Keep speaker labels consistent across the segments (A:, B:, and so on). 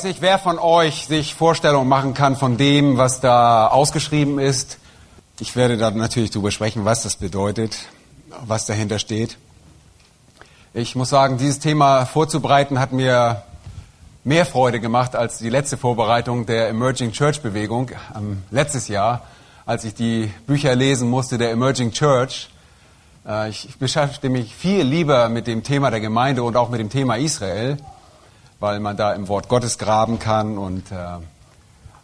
A: Weiß nicht, wer von euch sich Vorstellungen machen kann von dem, was da ausgeschrieben ist. Ich werde da natürlich darüber sprechen, was das bedeutet, was dahinter steht. Ich muss sagen, dieses Thema vorzubereiten hat mir mehr Freude gemacht als die letzte Vorbereitung der Emerging Church Bewegung ähm, letztes Jahr, als ich die Bücher lesen musste der Emerging Church. Äh, ich beschäftige mich viel lieber mit dem Thema der Gemeinde und auch mit dem Thema Israel weil man da im Wort Gottes graben kann und äh,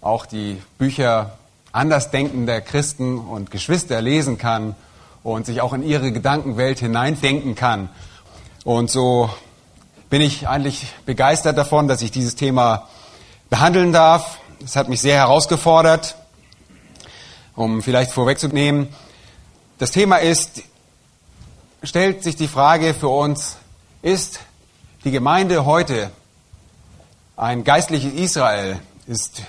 A: auch die Bücher andersdenkender Christen und Geschwister lesen kann und sich auch in ihre Gedankenwelt hineindenken kann. Und so bin ich eigentlich begeistert davon, dass ich dieses Thema behandeln darf. Es hat mich sehr herausgefordert, um vielleicht vorwegzunehmen. Das Thema ist, stellt sich die Frage für uns, ist die Gemeinde heute ein geistliches Israel ist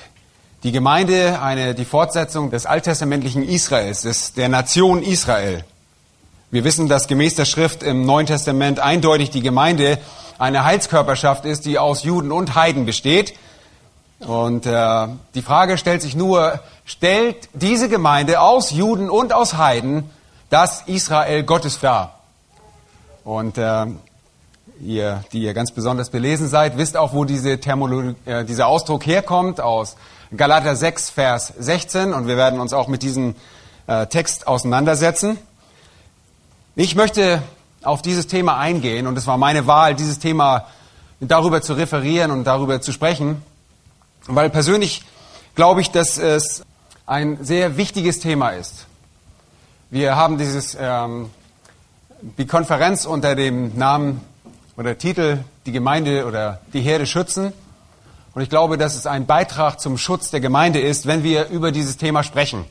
A: die Gemeinde eine, die Fortsetzung des alttestamentlichen Israels, des, der Nation Israel. Wir wissen, dass gemäß der Schrift im Neuen Testament eindeutig die Gemeinde eine Heilskörperschaft ist, die aus Juden und Heiden besteht. Und äh, die Frage stellt sich nur, stellt diese Gemeinde aus Juden und aus Heiden das Israel Gottes dar? Und äh, ihr, die ihr ganz besonders belesen seid, wisst auch, wo diese Thermologie, äh, dieser Ausdruck herkommt, aus Galater 6, Vers 16. Und wir werden uns auch mit diesem äh, Text auseinandersetzen. Ich möchte auf dieses Thema eingehen und es war meine Wahl, dieses Thema darüber zu referieren und darüber zu sprechen, weil persönlich glaube ich, dass es ein sehr wichtiges Thema ist. Wir haben dieses, ähm, die Konferenz unter dem Namen oder Titel Die Gemeinde oder die Herde schützen. Und ich glaube, dass es ein Beitrag zum Schutz der Gemeinde ist, wenn wir über dieses Thema sprechen.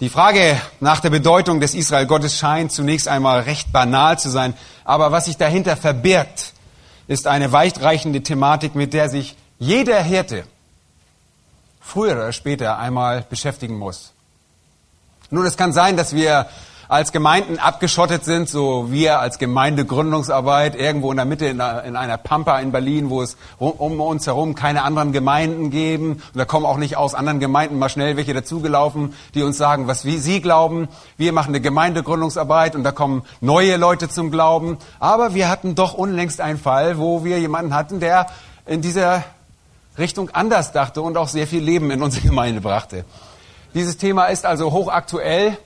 A: Die Frage nach der Bedeutung des Israel Gottes scheint zunächst einmal recht banal zu sein, aber was sich dahinter verbirgt, ist eine weitreichende Thematik, mit der sich jeder Hirte früher oder später einmal beschäftigen muss. Nun, es kann sein, dass wir als Gemeinden abgeschottet sind, so wir als Gemeindegründungsarbeit irgendwo in der Mitte in einer, in einer Pampa in Berlin, wo es um uns herum keine anderen Gemeinden geben. Und da kommen auch nicht aus anderen Gemeinden mal schnell welche dazugelaufen, die uns sagen, was wie sie glauben. Wir machen eine Gemeindegründungsarbeit und da kommen neue Leute zum Glauben. Aber wir hatten doch unlängst einen Fall, wo wir jemanden hatten, der in dieser Richtung anders dachte und auch sehr viel Leben in unsere Gemeinde brachte. Dieses Thema ist also hochaktuell.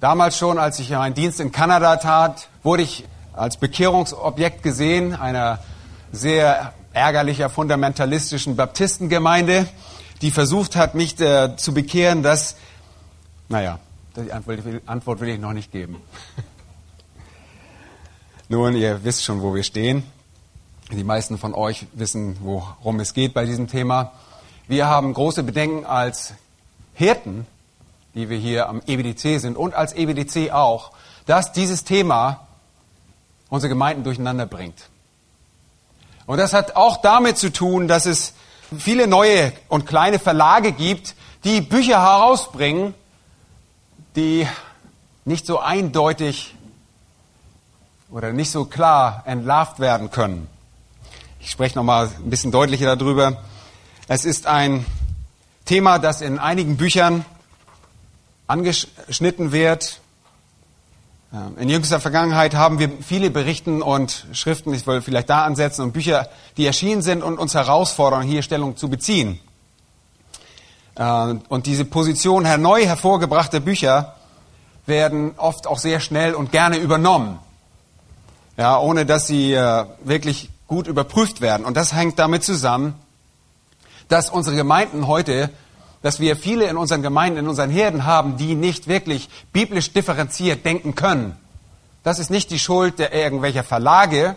A: Damals schon, als ich meinen Dienst in Kanada tat, wurde ich als Bekehrungsobjekt gesehen, einer sehr ärgerlicher fundamentalistischen Baptistengemeinde, die versucht hat, mich äh, zu bekehren, dass, naja, die Antwort, die Antwort will ich noch nicht geben. Nun, ihr wisst schon, wo wir stehen. Die meisten von euch wissen, worum es geht bei diesem Thema. Wir haben große Bedenken als Hirten die wir hier am EBDC sind und als EBDC auch, dass dieses Thema unsere Gemeinden durcheinander bringt. Und das hat auch damit zu tun, dass es viele neue und kleine Verlage gibt, die Bücher herausbringen, die nicht so eindeutig oder nicht so klar entlarvt werden können. Ich spreche noch mal ein bisschen deutlicher darüber. Es ist ein Thema, das in einigen Büchern angeschnitten wird. Ähm, in jüngster Vergangenheit haben wir viele Berichten und Schriften, ich will vielleicht da ansetzen, und Bücher, die erschienen sind und uns herausfordern, hier Stellung zu beziehen. Ähm, und diese Position neu hervorgebrachter Bücher werden oft auch sehr schnell und gerne übernommen, ja, ohne dass sie äh, wirklich gut überprüft werden. Und das hängt damit zusammen, dass unsere Gemeinden heute dass wir viele in unseren Gemeinden, in unseren Herden haben, die nicht wirklich biblisch differenziert denken können. Das ist nicht die Schuld der irgendwelcher Verlage,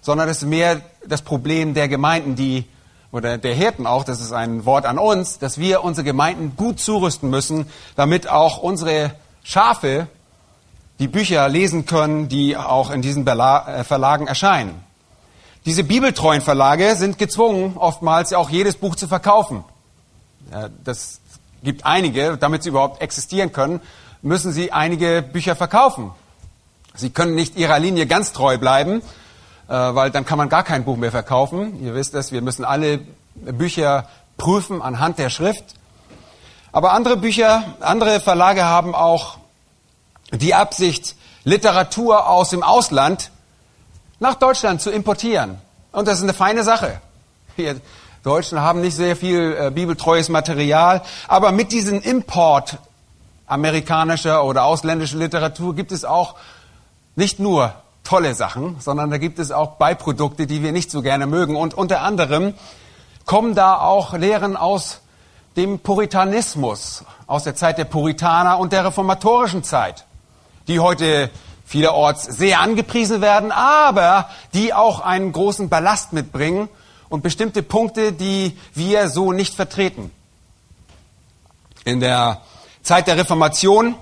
A: sondern es ist mehr das Problem der Gemeinden, die oder der Hirten auch, das ist ein Wort an uns, dass wir unsere Gemeinden gut zurüsten müssen, damit auch unsere Schafe die Bücher lesen können, die auch in diesen äh, Verlagen erscheinen. Diese bibeltreuen Verlage sind gezwungen, oftmals auch jedes Buch zu verkaufen. Das gibt einige, damit sie überhaupt existieren können, müssen sie einige Bücher verkaufen. Sie können nicht ihrer Linie ganz treu bleiben, äh, weil dann kann man gar kein Buch mehr verkaufen. Ihr wisst es, wir müssen alle Bücher prüfen anhand der Schrift. Aber andere Bücher, andere Verlage haben auch die Absicht, Literatur aus dem Ausland nach Deutschland zu importieren. Und das ist eine feine Sache. Wir Deutschen haben nicht sehr viel äh, bibeltreues Material, aber mit diesem Import amerikanischer oder ausländischer Literatur gibt es auch nicht nur tolle Sachen, sondern da gibt es auch Beiprodukte, die wir nicht so gerne mögen. Und unter anderem kommen da auch Lehren aus dem Puritanismus, aus der Zeit der Puritaner und der reformatorischen Zeit, die heute vielerorts sehr angepriesen werden, aber die auch einen großen Ballast mitbringen und bestimmte Punkte, die wir so nicht vertreten. In der Zeit der Reformation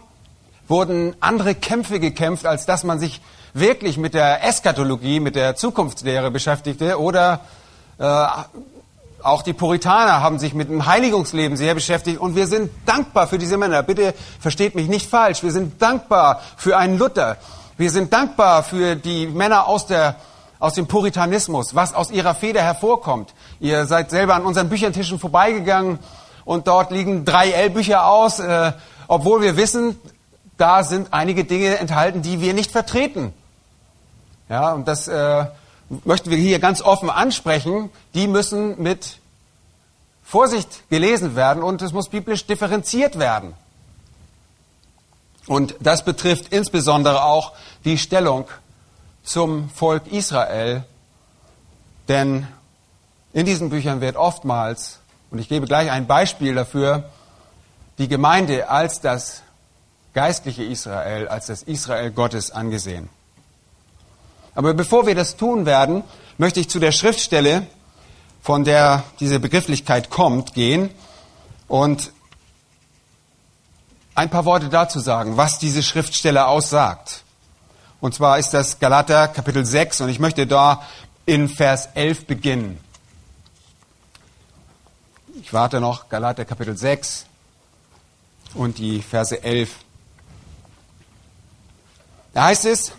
A: wurden andere Kämpfe gekämpft, als dass man sich wirklich mit der Eschatologie, mit der Zukunftslehre beschäftigte oder äh, auch die Puritaner haben sich mit dem Heiligungsleben sehr beschäftigt und wir sind dankbar für diese Männer. Bitte versteht mich nicht falsch. Wir sind dankbar für einen Luther. Wir sind dankbar für die Männer aus, der, aus dem Puritanismus, was aus ihrer Feder hervorkommt. Ihr seid selber an unseren Büchertischen vorbeigegangen und dort liegen drei L-Bücher aus, äh, obwohl wir wissen, da sind einige Dinge enthalten, die wir nicht vertreten. Ja, und das äh, möchten wir hier ganz offen ansprechen. Die müssen mit Vorsicht gelesen werden und es muss biblisch differenziert werden. Und das betrifft insbesondere auch die Stellung zum Volk Israel, denn in diesen Büchern wird oftmals, und ich gebe gleich ein Beispiel dafür, die Gemeinde als das geistliche Israel, als das Israel Gottes angesehen. Aber bevor wir das tun werden, möchte ich zu der Schriftstelle, von der diese Begrifflichkeit kommt, gehen und ein paar Worte dazu sagen, was diese Schriftstelle aussagt. Und zwar ist das Galater Kapitel 6 und ich möchte da in Vers 11 beginnen. Ich warte noch, Galater Kapitel 6 und die Verse 11. Da heißt es,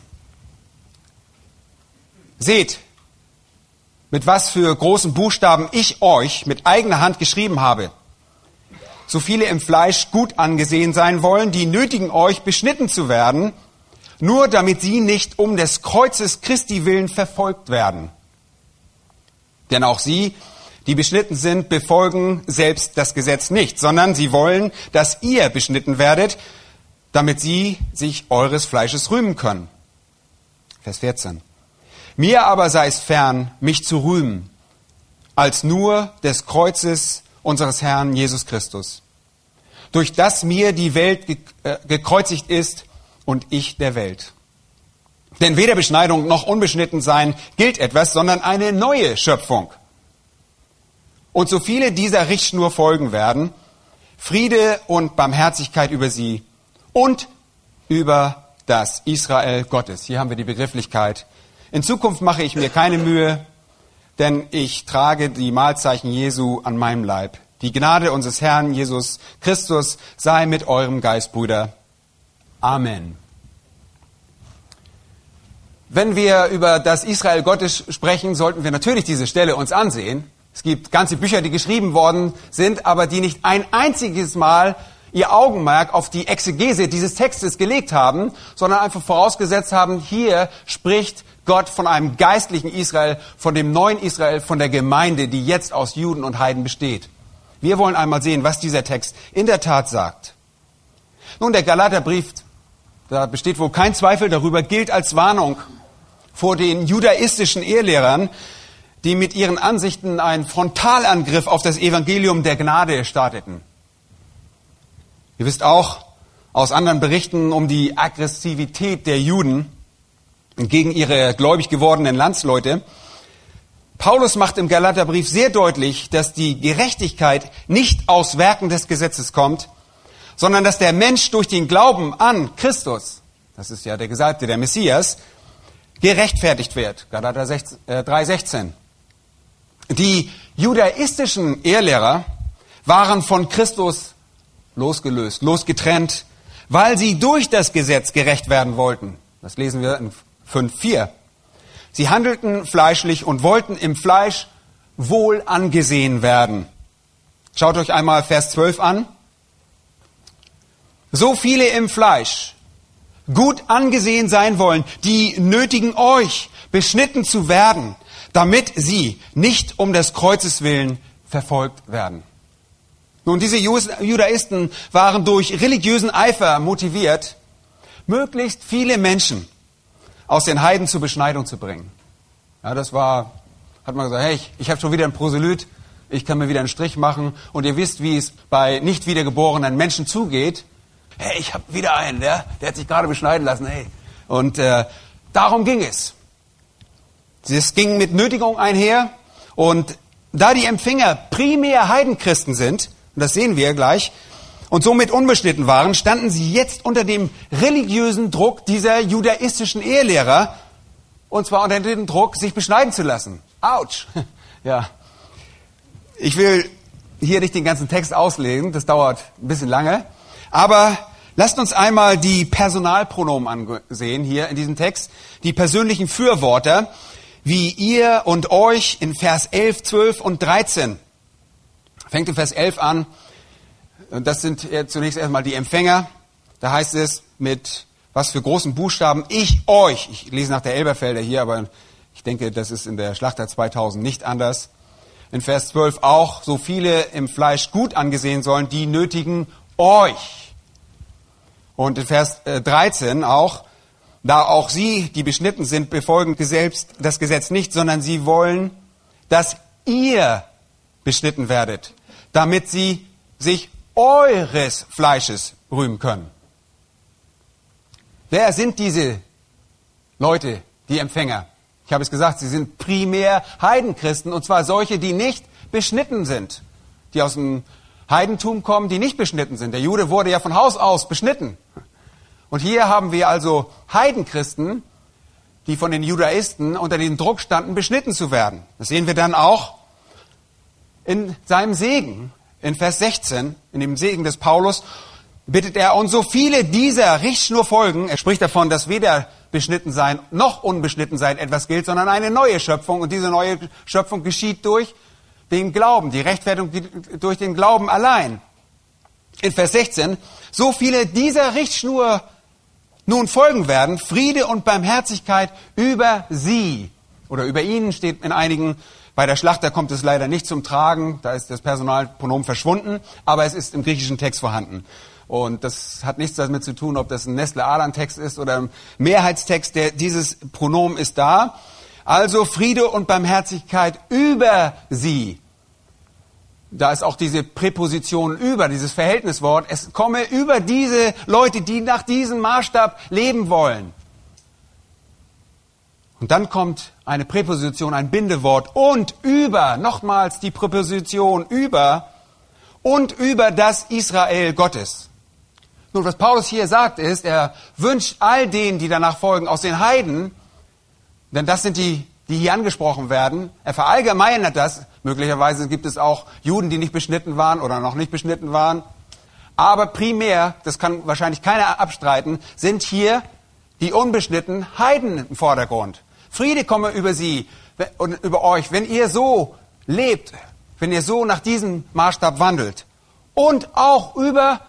A: seht, mit was für großen Buchstaben ich euch mit eigener Hand geschrieben habe. So viele im Fleisch gut angesehen sein wollen, die nötigen euch, beschnitten zu werden, nur damit sie nicht um des Kreuzes Christi willen verfolgt werden. Denn auch sie, die beschnitten sind, befolgen selbst das Gesetz nicht, sondern sie wollen, dass ihr beschnitten werdet, damit sie sich eures Fleisches rühmen können. Vers 14. Mir aber sei es fern, mich zu rühmen, als nur des Kreuzes unseres Herrn Jesus Christus, durch das mir die Welt äh, gekreuzigt ist und ich der Welt. Denn weder Beschneidung noch unbeschnitten sein gilt etwas, sondern eine neue Schöpfung. Und so viele dieser Richtschnur folgen werden, Friede und Barmherzigkeit über sie und über das Israel Gottes. Hier haben wir die Begrifflichkeit in Zukunft mache ich mir keine Mühe, denn ich trage die Mahlzeichen Jesu an meinem Leib. Die Gnade unseres Herrn Jesus Christus sei mit eurem Geist, Brüder. Amen. Wenn wir über das Israel Gottes sprechen, sollten wir natürlich diese Stelle uns ansehen. Es gibt ganze Bücher, die geschrieben worden sind, aber die nicht ein einziges Mal ihr Augenmerk auf die Exegese dieses Textes gelegt haben, sondern einfach vorausgesetzt haben, hier spricht Gott von einem geistlichen Israel, von dem neuen Israel, von der Gemeinde, die jetzt aus Juden und Heiden besteht. Wir wollen einmal sehen, was dieser Text in der Tat sagt. Nun, der Galaterbrief, da besteht wohl kein Zweifel darüber, gilt als Warnung vor den judaistischen Ehelehrern, die mit ihren Ansichten einen Frontalangriff auf das Evangelium der Gnade starteten. Ihr wisst auch aus anderen Berichten um die Aggressivität der Juden, gegen ihre gläubig gewordenen Landsleute. Paulus macht im Galaterbrief sehr deutlich, dass die Gerechtigkeit nicht aus Werken des Gesetzes kommt, sondern dass der Mensch durch den Glauben an Christus, das ist ja der Gesalbte, der Messias, gerechtfertigt wird. Galater 3,16. Äh, die judaistischen Ehrlehrer waren von Christus losgelöst, losgetrennt, weil sie durch das Gesetz gerecht werden wollten. Das lesen wir in 5,4. Sie handelten fleischlich und wollten im Fleisch wohl angesehen werden. Schaut euch einmal Vers 12 an. So viele im Fleisch gut angesehen sein wollen, die nötigen euch, beschnitten zu werden, damit sie nicht um des Kreuzes willen verfolgt werden. Nun, diese Judaisten waren durch religiösen Eifer motiviert, möglichst viele Menschen aus den Heiden zur Beschneidung zu bringen. Ja, das war, hat man gesagt, hey, ich, ich habe schon wieder ein Proselyt, ich kann mir wieder einen Strich machen und ihr wisst, wie es bei nicht wiedergeborenen Menschen zugeht. Hey, ich habe wieder einen, der, der hat sich gerade beschneiden lassen, hey. Und äh, darum ging es. Es ging mit Nötigung einher und da die Empfänger primär Heidenchristen sind, und das sehen wir gleich, und somit unbeschnitten waren, standen sie jetzt unter dem religiösen Druck dieser judaistischen Ehelehrer, und zwar unter dem Druck, sich beschneiden zu lassen. Autsch! Ja. Ich will hier nicht den ganzen Text auslegen, das dauert ein bisschen lange, aber lasst uns einmal die Personalpronomen ansehen hier in diesem Text, die persönlichen Fürworter, wie ihr und euch in Vers 11, 12 und 13. Fängt in Vers 11 an, und das sind zunächst erstmal die Empfänger. Da heißt es mit was für großen Buchstaben, ich euch, ich lese nach der Elberfelder hier, aber ich denke, das ist in der Schlachter 2000 nicht anders. In Vers 12 auch, so viele im Fleisch gut angesehen sollen, die nötigen euch. Und in Vers 13 äh, auch, da auch sie, die beschnitten sind, befolgen selbst das Gesetz nicht, sondern sie wollen, dass ihr beschnitten werdet, damit sie sich eures Fleisches rühmen können. Wer sind diese Leute, die Empfänger? Ich habe es gesagt, sie sind primär Heidenchristen, und zwar solche, die nicht beschnitten sind, die aus dem Heidentum kommen, die nicht beschnitten sind. Der Jude wurde ja von Haus aus beschnitten. Und hier haben wir also Heidenchristen, die von den Judaisten unter den Druck standen, beschnitten zu werden. Das sehen wir dann auch in seinem Segen in Vers 16, in dem Segen des Paulus, bittet er, und so viele dieser Richtschnur folgen, er spricht davon, dass weder beschnitten sein noch unbeschnitten sein etwas gilt, sondern eine neue Schöpfung. Und diese neue Schöpfung geschieht durch den Glauben, die Rechtfertigung durch den Glauben allein. In Vers 16, so viele dieser Richtschnur nun folgen werden, Friede und Barmherzigkeit über sie. Oder über ihnen steht in einigen bei der Schlacht, da kommt es leider nicht zum Tragen, da ist das Personalpronomen verschwunden, aber es ist im griechischen Text vorhanden. Und das hat nichts damit zu tun, ob das ein Nestle-Alan-Text ist oder ein Mehrheitstext, der, dieses Pronomen ist da. Also Friede und Barmherzigkeit über sie. Da ist auch diese Präposition über, dieses Verhältniswort. Es komme über diese Leute, die nach diesem Maßstab leben wollen. Und dann kommt eine Präposition, ein Bindewort und über, nochmals die Präposition über und über das Israel Gottes. Nun, was Paulus hier sagt, ist, er wünscht all denen, die danach folgen, aus den Heiden, denn das sind die, die hier angesprochen werden, er verallgemeinert das, möglicherweise gibt es auch Juden, die nicht beschnitten waren oder noch nicht beschnitten waren, aber primär, das kann wahrscheinlich keiner abstreiten, sind hier die unbeschnittenen Heiden im Vordergrund. Friede komme über sie und über euch, wenn ihr so lebt, wenn ihr so nach diesem Maßstab wandelt. Und auch über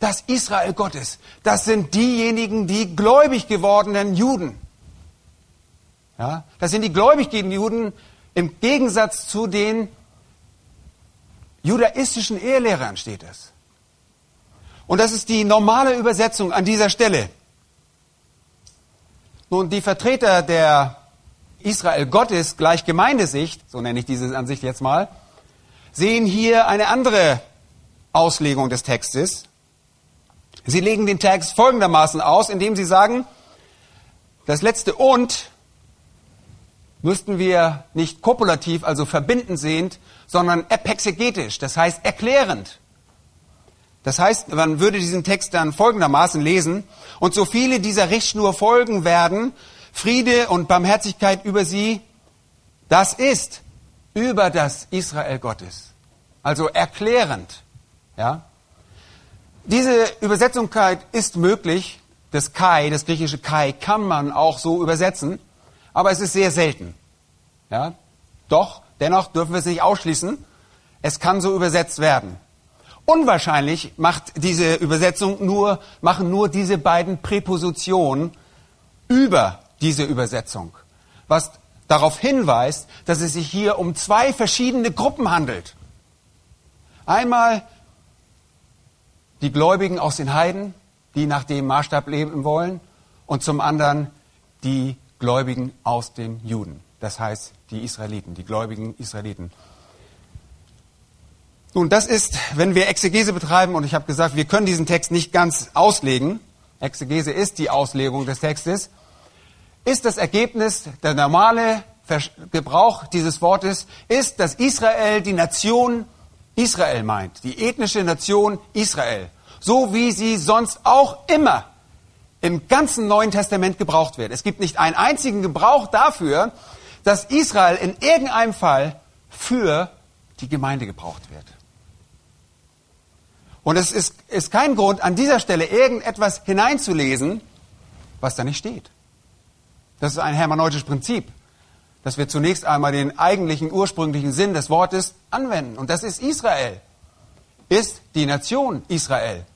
A: das Israel Gottes. Das sind diejenigen, die gläubig gewordenen Juden. Ja, das sind die gläubig gewordenen Juden im Gegensatz zu den judaistischen Ehelehrern steht es. Und das ist die normale Übersetzung an dieser Stelle. Nun, die Vertreter der Israel Gottes gleich Gemeindesicht, so nenne ich diese Ansicht jetzt mal, sehen hier eine andere Auslegung des Textes. Sie legen den Text folgendermaßen aus, indem sie sagen, das letzte und müssten wir nicht kopulativ, also verbindend sehend, sondern epexegetisch, das heißt erklärend. Das heißt, man würde diesen Text dann folgendermaßen lesen, und so viele dieser Richtschnur folgen werden, Friede und Barmherzigkeit über sie, das ist über das Israel Gottes. Also erklärend. Ja? Diese Übersetzung ist möglich. Das Kai, das griechische Kai, kann man auch so übersetzen, aber es ist sehr selten. Ja? Doch, dennoch dürfen wir es nicht ausschließen. Es kann so übersetzt werden. Unwahrscheinlich macht diese Übersetzung nur, machen nur diese beiden Präpositionen über diese Übersetzung. Was darauf hinweist, dass es sich hier um zwei verschiedene Gruppen handelt. Einmal die Gläubigen aus den Heiden, die nach dem Maßstab leben wollen, und zum anderen die Gläubigen aus den Juden, das heißt die Israeliten, die gläubigen Israeliten. Nun, das ist, wenn wir Exegese betreiben, und ich habe gesagt, wir können diesen Text nicht ganz auslegen, Exegese ist die Auslegung des Textes, ist das Ergebnis, der normale Gebrauch dieses Wortes, ist, dass Israel die Nation Israel meint, die ethnische Nation Israel, so wie sie sonst auch immer im ganzen Neuen Testament gebraucht wird. Es gibt nicht einen einzigen Gebrauch dafür, dass Israel in irgendeinem Fall für die Gemeinde gebraucht wird. Und es ist, ist kein Grund, an dieser Stelle irgendetwas hineinzulesen, was da nicht steht. Das ist ein hermeneutisches Prinzip, dass wir zunächst einmal den eigentlichen ursprünglichen Sinn des Wortes anwenden. Und das ist Israel, ist die Nation Israel.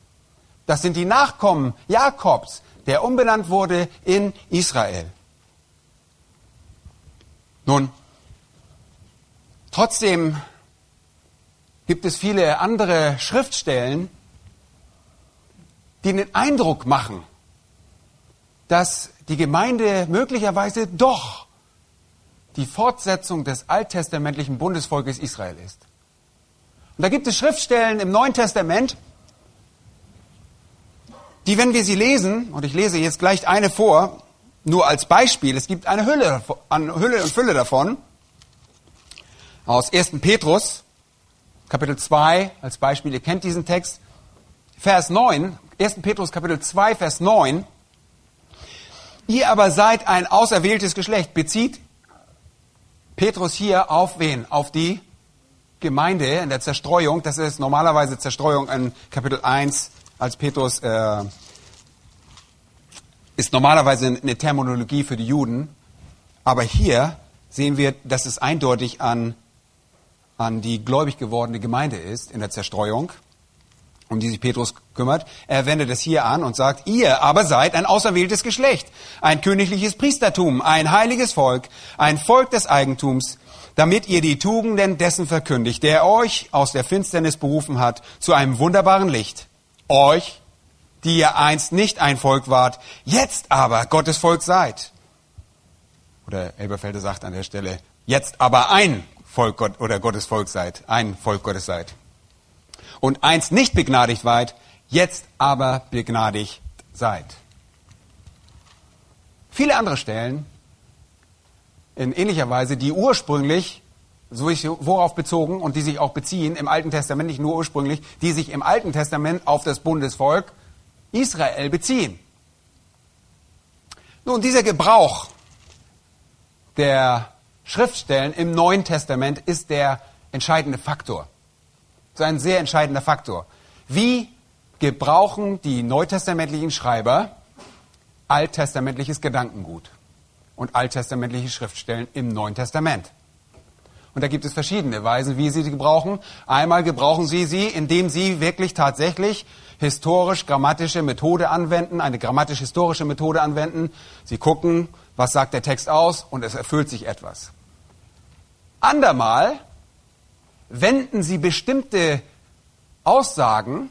A: Das sind die Nachkommen Jakobs, der umbenannt wurde in Israel. Nun, trotzdem gibt es viele andere Schriftstellen, die den Eindruck machen, dass die Gemeinde möglicherweise doch die Fortsetzung des alttestamentlichen Bundesvolkes Israel ist. Und da gibt es Schriftstellen im Neuen Testament, die, wenn wir sie lesen, und ich lese jetzt gleich eine vor, nur als Beispiel, es gibt eine Hülle, eine Hülle und Fülle davon, aus 1. Petrus, Kapitel 2, als Beispiel, ihr kennt diesen Text, Vers 9, 1. Petrus Kapitel 2, Vers 9, Ihr aber seid ein auserwähltes Geschlecht. Bezieht Petrus hier auf wen? Auf die Gemeinde in der Zerstreuung. Das ist normalerweise Zerstreuung in Kapitel 1, als Petrus äh, ist normalerweise eine Terminologie für die Juden. Aber hier sehen wir, dass es eindeutig an, an die gläubig gewordene Gemeinde ist in der Zerstreuung um die sich Petrus kümmert. Er wendet es hier an und sagt, ihr aber seid ein auserwähltes Geschlecht, ein königliches Priestertum, ein heiliges Volk, ein Volk des Eigentums, damit ihr die Tugenden dessen verkündigt, der euch aus der Finsternis berufen hat zu einem wunderbaren Licht. Euch, die ihr einst nicht ein Volk wart, jetzt aber Gottes Volk seid. Oder Elberfelder sagt an der Stelle, jetzt aber ein Volk Gott oder Gottes Volk seid, ein Volk Gottes seid und einst nicht begnadigt wart, jetzt aber begnadigt seid. Viele andere Stellen in ähnlicher Weise, die ursprünglich, worauf bezogen und die sich auch beziehen im Alten Testament, nicht nur ursprünglich, die sich im Alten Testament auf das Bundesvolk Israel beziehen. Nun, dieser Gebrauch der Schriftstellen im Neuen Testament ist der entscheidende Faktor. Ist ein sehr entscheidender Faktor. Wie gebrauchen die neutestamentlichen Schreiber alttestamentliches Gedankengut und alttestamentliche Schriftstellen im Neuen Testament? Und da gibt es verschiedene Weisen, wie sie sie gebrauchen. Einmal gebrauchen sie sie, indem sie wirklich tatsächlich historisch-grammatische Methode anwenden, eine grammatisch-historische Methode anwenden. Sie gucken, was sagt der Text aus und es erfüllt sich etwas. Andermal wenden sie bestimmte Aussagen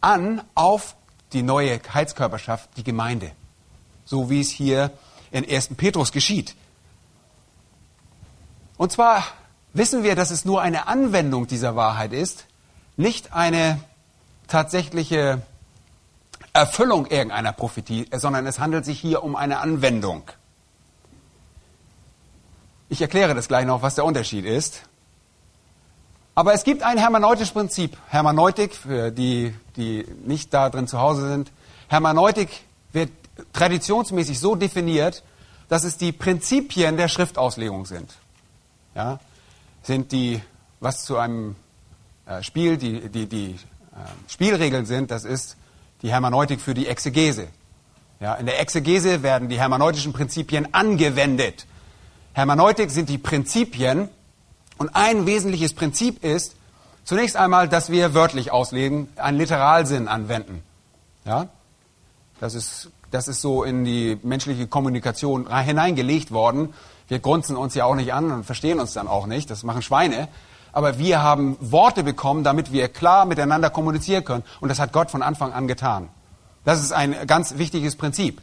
A: an auf die neue Heizkörperschaft, die Gemeinde. So wie es hier in 1. Petrus geschieht. Und zwar wissen wir, dass es nur eine Anwendung dieser Wahrheit ist, nicht eine tatsächliche Erfüllung irgendeiner Prophetie, sondern es handelt sich hier um eine Anwendung. Ich erkläre das gleich noch, was der Unterschied ist. Aber es gibt ein hermeneutisches Prinzip. Hermeneutik, für die, die nicht da drin zu Hause sind. Hermeneutik wird traditionsmäßig so definiert, dass es die Prinzipien der Schriftauslegung sind. Ja? Sind die, was zu einem äh, Spiel, die, die, die äh, Spielregeln sind, das ist die Hermeneutik für die Exegese. Ja, in der Exegese werden die hermeneutischen Prinzipien angewendet. Hermeneutik sind die Prinzipien und ein wesentliches Prinzip ist zunächst einmal, dass wir wörtlich auslegen, einen Literalsinn anwenden. Ja? Das, ist, das ist so in die menschliche Kommunikation hineingelegt worden. Wir grunzen uns ja auch nicht an und verstehen uns dann auch nicht. Das machen Schweine. Aber wir haben Worte bekommen, damit wir klar miteinander kommunizieren können. Und das hat Gott von Anfang an getan. Das ist ein ganz wichtiges Prinzip.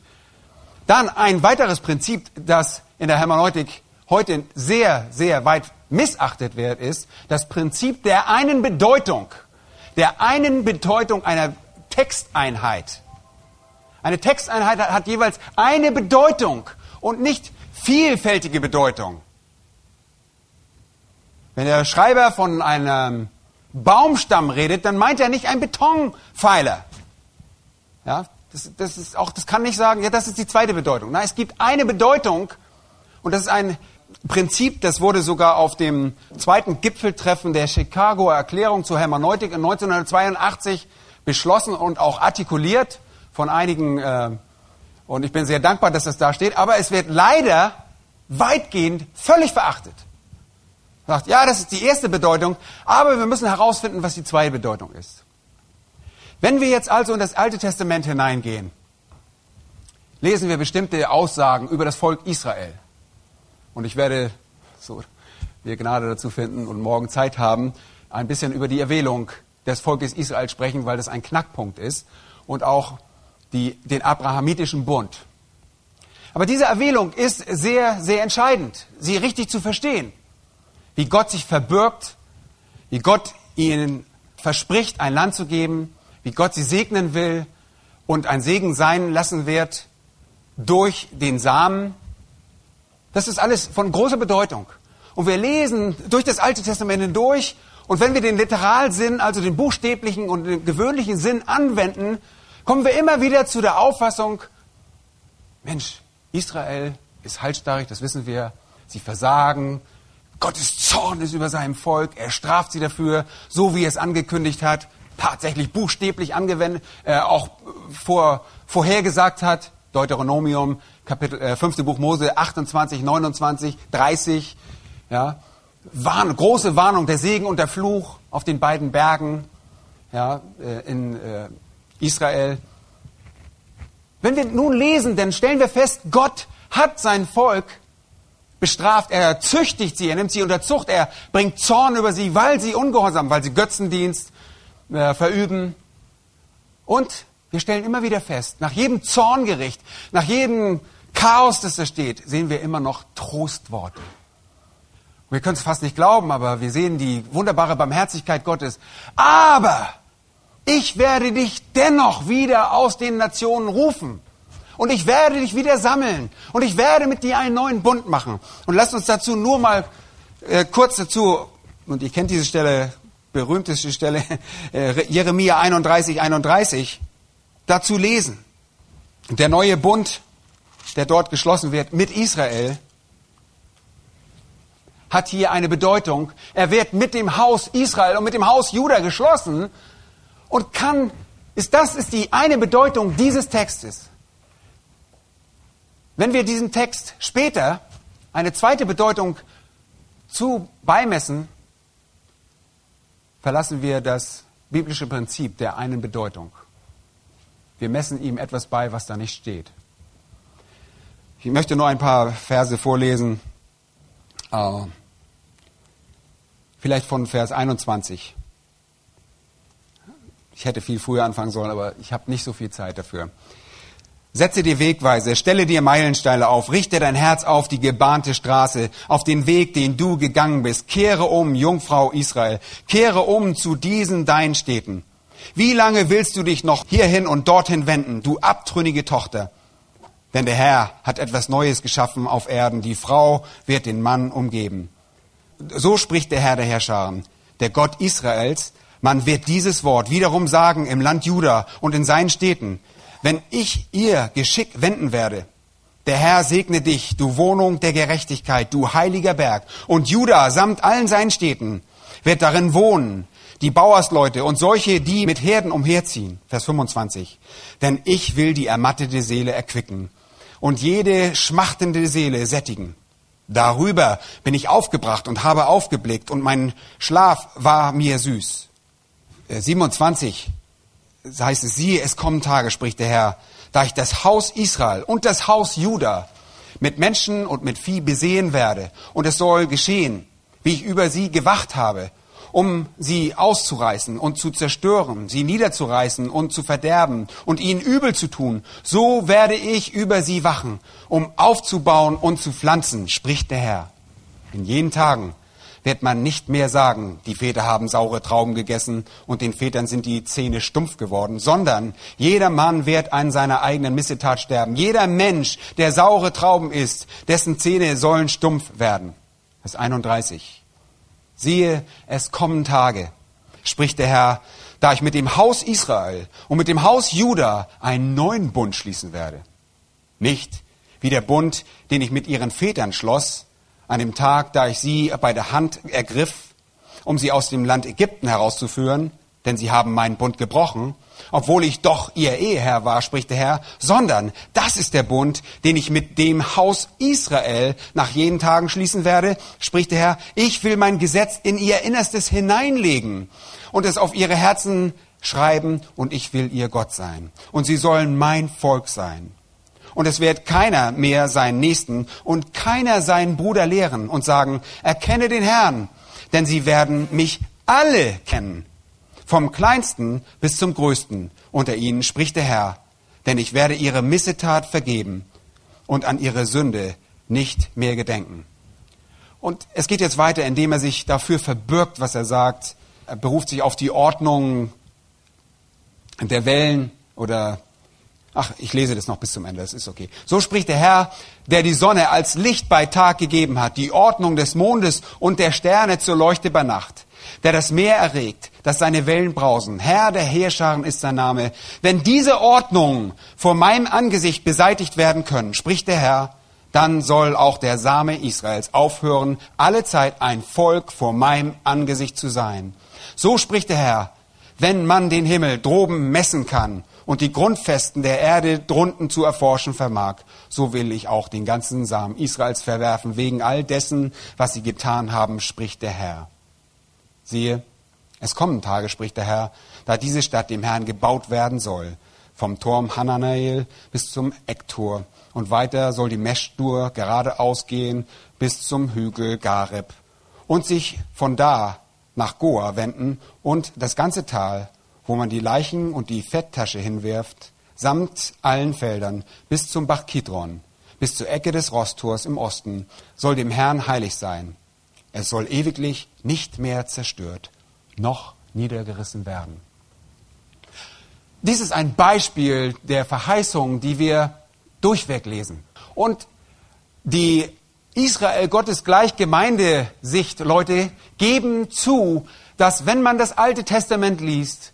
A: Dann ein weiteres Prinzip, das in der Hermeneutik heute sehr, sehr weit missachtet wird, ist das Prinzip der einen Bedeutung, der einen Bedeutung einer Texteinheit. Eine Texteinheit hat jeweils eine Bedeutung und nicht vielfältige Bedeutung. Wenn der Schreiber von einem Baumstamm redet, dann meint er nicht ein Betonpfeiler. Ja, das, das, ist auch, das kann nicht sagen, ja, das ist die zweite Bedeutung. Nein, es gibt eine Bedeutung und das ist ein Prinzip, das wurde sogar auf dem zweiten Gipfeltreffen der Chicagoer Erklärung zur Hermeneutik in 1982 beschlossen und auch artikuliert von einigen, äh, und ich bin sehr dankbar, dass das da steht, aber es wird leider weitgehend völlig verachtet. Sagt, ja, das ist die erste Bedeutung, aber wir müssen herausfinden, was die zweite Bedeutung ist. Wenn wir jetzt also in das Alte Testament hineingehen, lesen wir bestimmte Aussagen über das Volk Israel. Und ich werde, so wir Gnade dazu finden und morgen Zeit haben, ein bisschen über die Erwählung des Volkes Israel sprechen, weil das ein Knackpunkt ist und auch die, den abrahamitischen Bund. Aber diese Erwählung ist sehr, sehr entscheidend, sie richtig zu verstehen. Wie Gott sich verbirgt, wie Gott ihnen verspricht, ein Land zu geben, wie Gott sie segnen will und ein Segen sein lassen wird durch den Samen. Das ist alles von großer Bedeutung. Und wir lesen durch das Alte Testament hindurch und wenn wir den Literalsinn, also den buchstäblichen und den gewöhnlichen Sinn anwenden, kommen wir immer wieder zu der Auffassung, Mensch, Israel ist halsstarrig, das wissen wir, sie versagen, Gottes Zorn ist über seinem Volk, er straft sie dafür, so wie er es angekündigt hat tatsächlich buchstäblich angewendet, äh, auch vor, vorhergesagt hat. Deuteronomium, Kapitel, äh, 5. Buch Mose 28, 29, 30. Ja, Warn, große Warnung, der Segen und der Fluch auf den beiden Bergen ja, äh, in äh, Israel. Wenn wir nun lesen, dann stellen wir fest, Gott hat sein Volk bestraft, er züchtigt sie, er nimmt sie unter Zucht, er bringt Zorn über sie, weil sie ungehorsam, weil sie Götzendienst äh, verüben. Und wir stellen immer wieder fest, nach jedem Zorngericht, nach jedem Chaos, das da steht, sehen wir immer noch Trostworte. Wir können es fast nicht glauben, aber wir sehen die wunderbare Barmherzigkeit Gottes. Aber ich werde dich dennoch wieder aus den Nationen rufen. Und ich werde dich wieder sammeln. Und ich werde mit dir einen neuen Bund machen. Und lasst uns dazu nur mal äh, kurz dazu, und ihr kennt diese Stelle berühmteste Stelle, äh, Jeremia 31, 31, dazu lesen. Der neue Bund, der dort geschlossen wird mit Israel, hat hier eine Bedeutung. Er wird mit dem Haus Israel und mit dem Haus Juda geschlossen und kann, ist, das ist die eine Bedeutung dieses Textes. Wenn wir diesem Text später eine zweite Bedeutung zu beimessen, verlassen wir das biblische Prinzip der einen Bedeutung. Wir messen ihm etwas bei, was da nicht steht. Ich möchte nur ein paar Verse vorlesen, äh, vielleicht von Vers 21. Ich hätte viel früher anfangen sollen, aber ich habe nicht so viel Zeit dafür. Setze dir Wegweise, stelle dir Meilensteine auf, richte dein Herz auf die gebahnte Straße, auf den Weg, den du gegangen bist. Kehre um, Jungfrau Israel, kehre um zu diesen deinen Städten. Wie lange willst du dich noch hierhin und dorthin wenden, du abtrünnige Tochter? Denn der Herr hat etwas Neues geschaffen auf Erden. Die Frau wird den Mann umgeben. So spricht der Herr der Herrscharen, der Gott Israels. Man wird dieses Wort wiederum sagen im Land Juda und in seinen Städten. Wenn ich ihr Geschick wenden werde, der Herr segne dich, du Wohnung der Gerechtigkeit, du heiliger Berg. Und Juda samt allen seinen Städten wird darin wohnen, die Bauersleute und solche, die mit Herden umherziehen. Vers 25. Denn ich will die ermattete Seele erquicken und jede schmachtende Seele sättigen. Darüber bin ich aufgebracht und habe aufgeblickt und mein Schlaf war mir süß. 27 äh, heißt es, siehe, es kommen Tage, spricht der Herr, da ich das Haus Israel und das Haus Juda mit Menschen und mit Vieh besehen werde. Und es soll geschehen, wie ich über sie gewacht habe, um sie auszureißen und zu zerstören, sie niederzureißen und zu verderben und ihnen übel zu tun. So werde ich über sie wachen, um aufzubauen und zu pflanzen, spricht der Herr. In jenen Tagen wird man nicht mehr sagen, die Väter haben saure Trauben gegessen und den Vätern sind die Zähne stumpf geworden, sondern jeder Mann wird an seiner eigenen Missetat sterben. Jeder Mensch, der saure Trauben isst, dessen Zähne sollen stumpf werden. Vers 31. Siehe, es kommen Tage, spricht der Herr, da ich mit dem Haus Israel und mit dem Haus Juda einen neuen Bund schließen werde. Nicht wie der Bund, den ich mit ihren Vätern schloss, an dem Tag, da ich sie bei der Hand ergriff, um sie aus dem Land Ägypten herauszuführen, denn sie haben meinen Bund gebrochen, obwohl ich doch ihr Eheherr war, spricht der Herr, sondern das ist der Bund, den ich mit dem Haus Israel nach jenen Tagen schließen werde, spricht der Herr, ich will mein Gesetz in ihr Innerstes hineinlegen und es auf ihre Herzen schreiben und ich will ihr Gott sein und sie sollen mein Volk sein. Und es wird keiner mehr seinen Nächsten und keiner seinen Bruder lehren und sagen, erkenne den Herrn, denn sie werden mich alle kennen, vom kleinsten bis zum größten unter ihnen, spricht der Herr, denn ich werde ihre Missetat vergeben und an ihre Sünde nicht mehr gedenken. Und es geht jetzt weiter, indem er sich dafür verbirgt, was er sagt. Er beruft sich auf die Ordnung der Wellen oder Ach, ich lese das noch bis zum Ende, das ist okay. So spricht der Herr, der die Sonne als Licht bei Tag gegeben hat, die Ordnung des Mondes und der Sterne zur Leuchte bei Nacht, der das Meer erregt, dass seine Wellen brausen. Herr der Heerscharen ist sein Name. Wenn diese Ordnungen vor meinem Angesicht beseitigt werden können, spricht der Herr, dann soll auch der Same Israels aufhören, alle Zeit ein Volk vor meinem Angesicht zu sein. So spricht der Herr, wenn man den Himmel droben messen kann und die Grundfesten der Erde drunten zu erforschen vermag, so will ich auch den ganzen Samen Israels verwerfen, wegen all dessen, was sie getan haben, spricht der Herr. Siehe, es kommen Tage, spricht der Herr, da diese Stadt dem Herrn gebaut werden soll, vom Turm Hananael bis zum Ecktor, und weiter soll die Meschdur geradeaus gehen bis zum Hügel Gareb und sich von da nach Goa wenden und das ganze Tal wo man die Leichen und die Fetttasche hinwirft, samt allen Feldern, bis zum Bach Kidron, bis zur Ecke des Rosttors im Osten, soll dem Herrn heilig sein. Es soll ewiglich nicht mehr zerstört, noch niedergerissen werden. Dies ist ein Beispiel der Verheißung, die wir durchweg lesen. Und die Israel Gottes Gleichgemeindesicht, Leute, geben zu, dass wenn man das Alte Testament liest,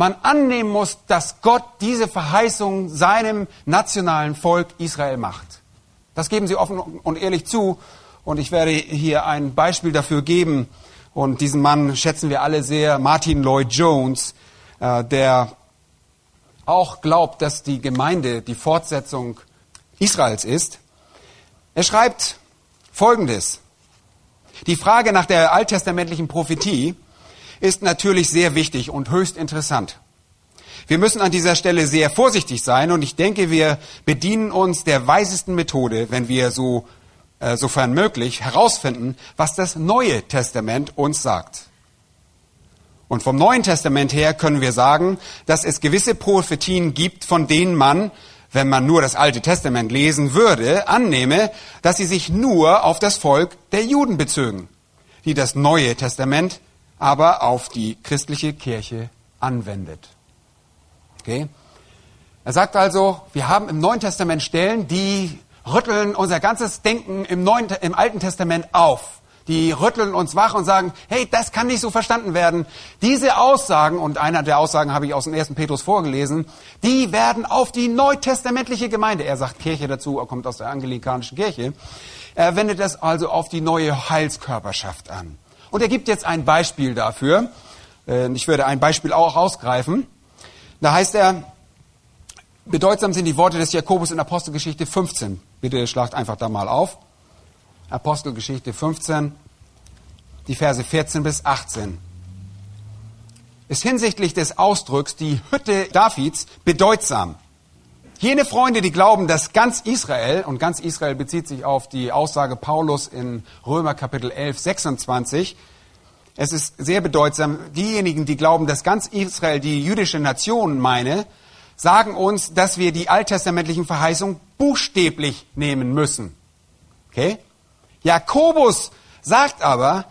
A: man annehmen muss, dass Gott diese Verheißung seinem nationalen Volk Israel macht. Das geben sie offen und ehrlich zu. Und ich werde hier ein Beispiel dafür geben. Und diesen Mann schätzen wir alle sehr, Martin Lloyd Jones, äh, der auch glaubt, dass die Gemeinde die Fortsetzung Israels ist. Er schreibt Folgendes. Die Frage nach der alttestamentlichen Prophetie ist natürlich sehr wichtig und höchst interessant. Wir müssen an dieser Stelle sehr vorsichtig sein und ich denke, wir bedienen uns der weisesten Methode, wenn wir so, äh, sofern möglich, herausfinden, was das Neue Testament uns sagt. Und vom Neuen Testament her können wir sagen, dass es gewisse Prophetien gibt, von denen man, wenn man nur das Alte Testament lesen würde, annehme, dass sie sich nur auf das Volk der Juden bezögen, die das Neue Testament aber auf die christliche Kirche anwendet. Okay? Er sagt also, wir haben im Neuen Testament Stellen, die rütteln unser ganzes Denken im, Neuen, im Alten Testament auf die rütteln uns wach und sagen, hey, das kann nicht so verstanden werden. Diese Aussagen, und einer der Aussagen habe ich aus dem ersten Petrus vorgelesen, die werden auf die neutestamentliche Gemeinde, er sagt Kirche dazu, er kommt aus der anglikanischen Kirche, er wendet das also auf die neue Heilskörperschaft an. Und er gibt jetzt ein Beispiel dafür. Äh, ich würde ein Beispiel auch rausgreifen. Da heißt er, bedeutsam sind die Worte des Jakobus in Apostelgeschichte 15. Bitte schlagt einfach da mal auf. Apostelgeschichte 15, die Verse 14 bis 18. Ist hinsichtlich des Ausdrucks die Hütte Davids bedeutsam. Jene Freunde, die glauben, dass ganz Israel, und ganz Israel bezieht sich auf die Aussage Paulus in Römer Kapitel 11, 26, es ist sehr bedeutsam, diejenigen, die glauben, dass ganz Israel die jüdische Nation meine, sagen uns, dass wir die alttestamentlichen Verheißungen buchstäblich nehmen müssen. Okay? Jakobus sagt aber,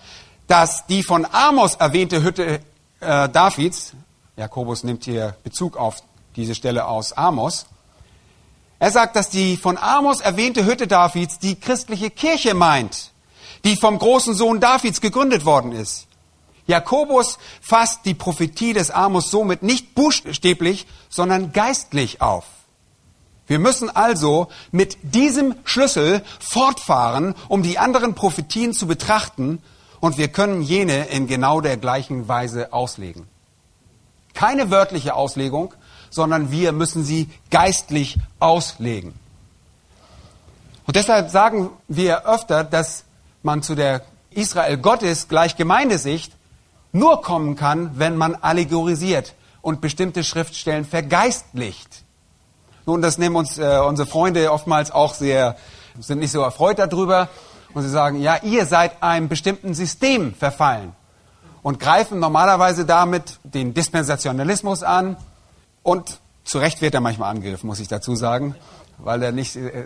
A: dass die von Amos erwähnte Hütte äh, Davids, Jakobus nimmt hier Bezug auf diese Stelle aus Amos, er sagt, dass die von Amos erwähnte Hütte Davids die christliche Kirche meint, die vom großen Sohn Davids gegründet worden ist. Jakobus fasst die Prophetie des Amos somit nicht buchstäblich, sondern geistlich auf. Wir müssen also mit diesem Schlüssel fortfahren, um die anderen Prophetien zu betrachten, und wir können jene in genau der gleichen Weise auslegen. Keine wörtliche Auslegung, sondern wir müssen sie geistlich auslegen. Und deshalb sagen wir öfter, dass man zu der Israel Gottes gleich Gemeindesicht nur kommen kann, wenn man allegorisiert und bestimmte Schriftstellen vergeistlicht. Nun, das nehmen uns äh, unsere Freunde oftmals auch sehr, sind nicht so erfreut darüber. Und sie sagen, ja, ihr seid einem bestimmten System verfallen. Und greifen normalerweise damit den Dispensationalismus an. Und zu Recht wird er manchmal angegriffen, muss ich dazu sagen, weil er nicht äh,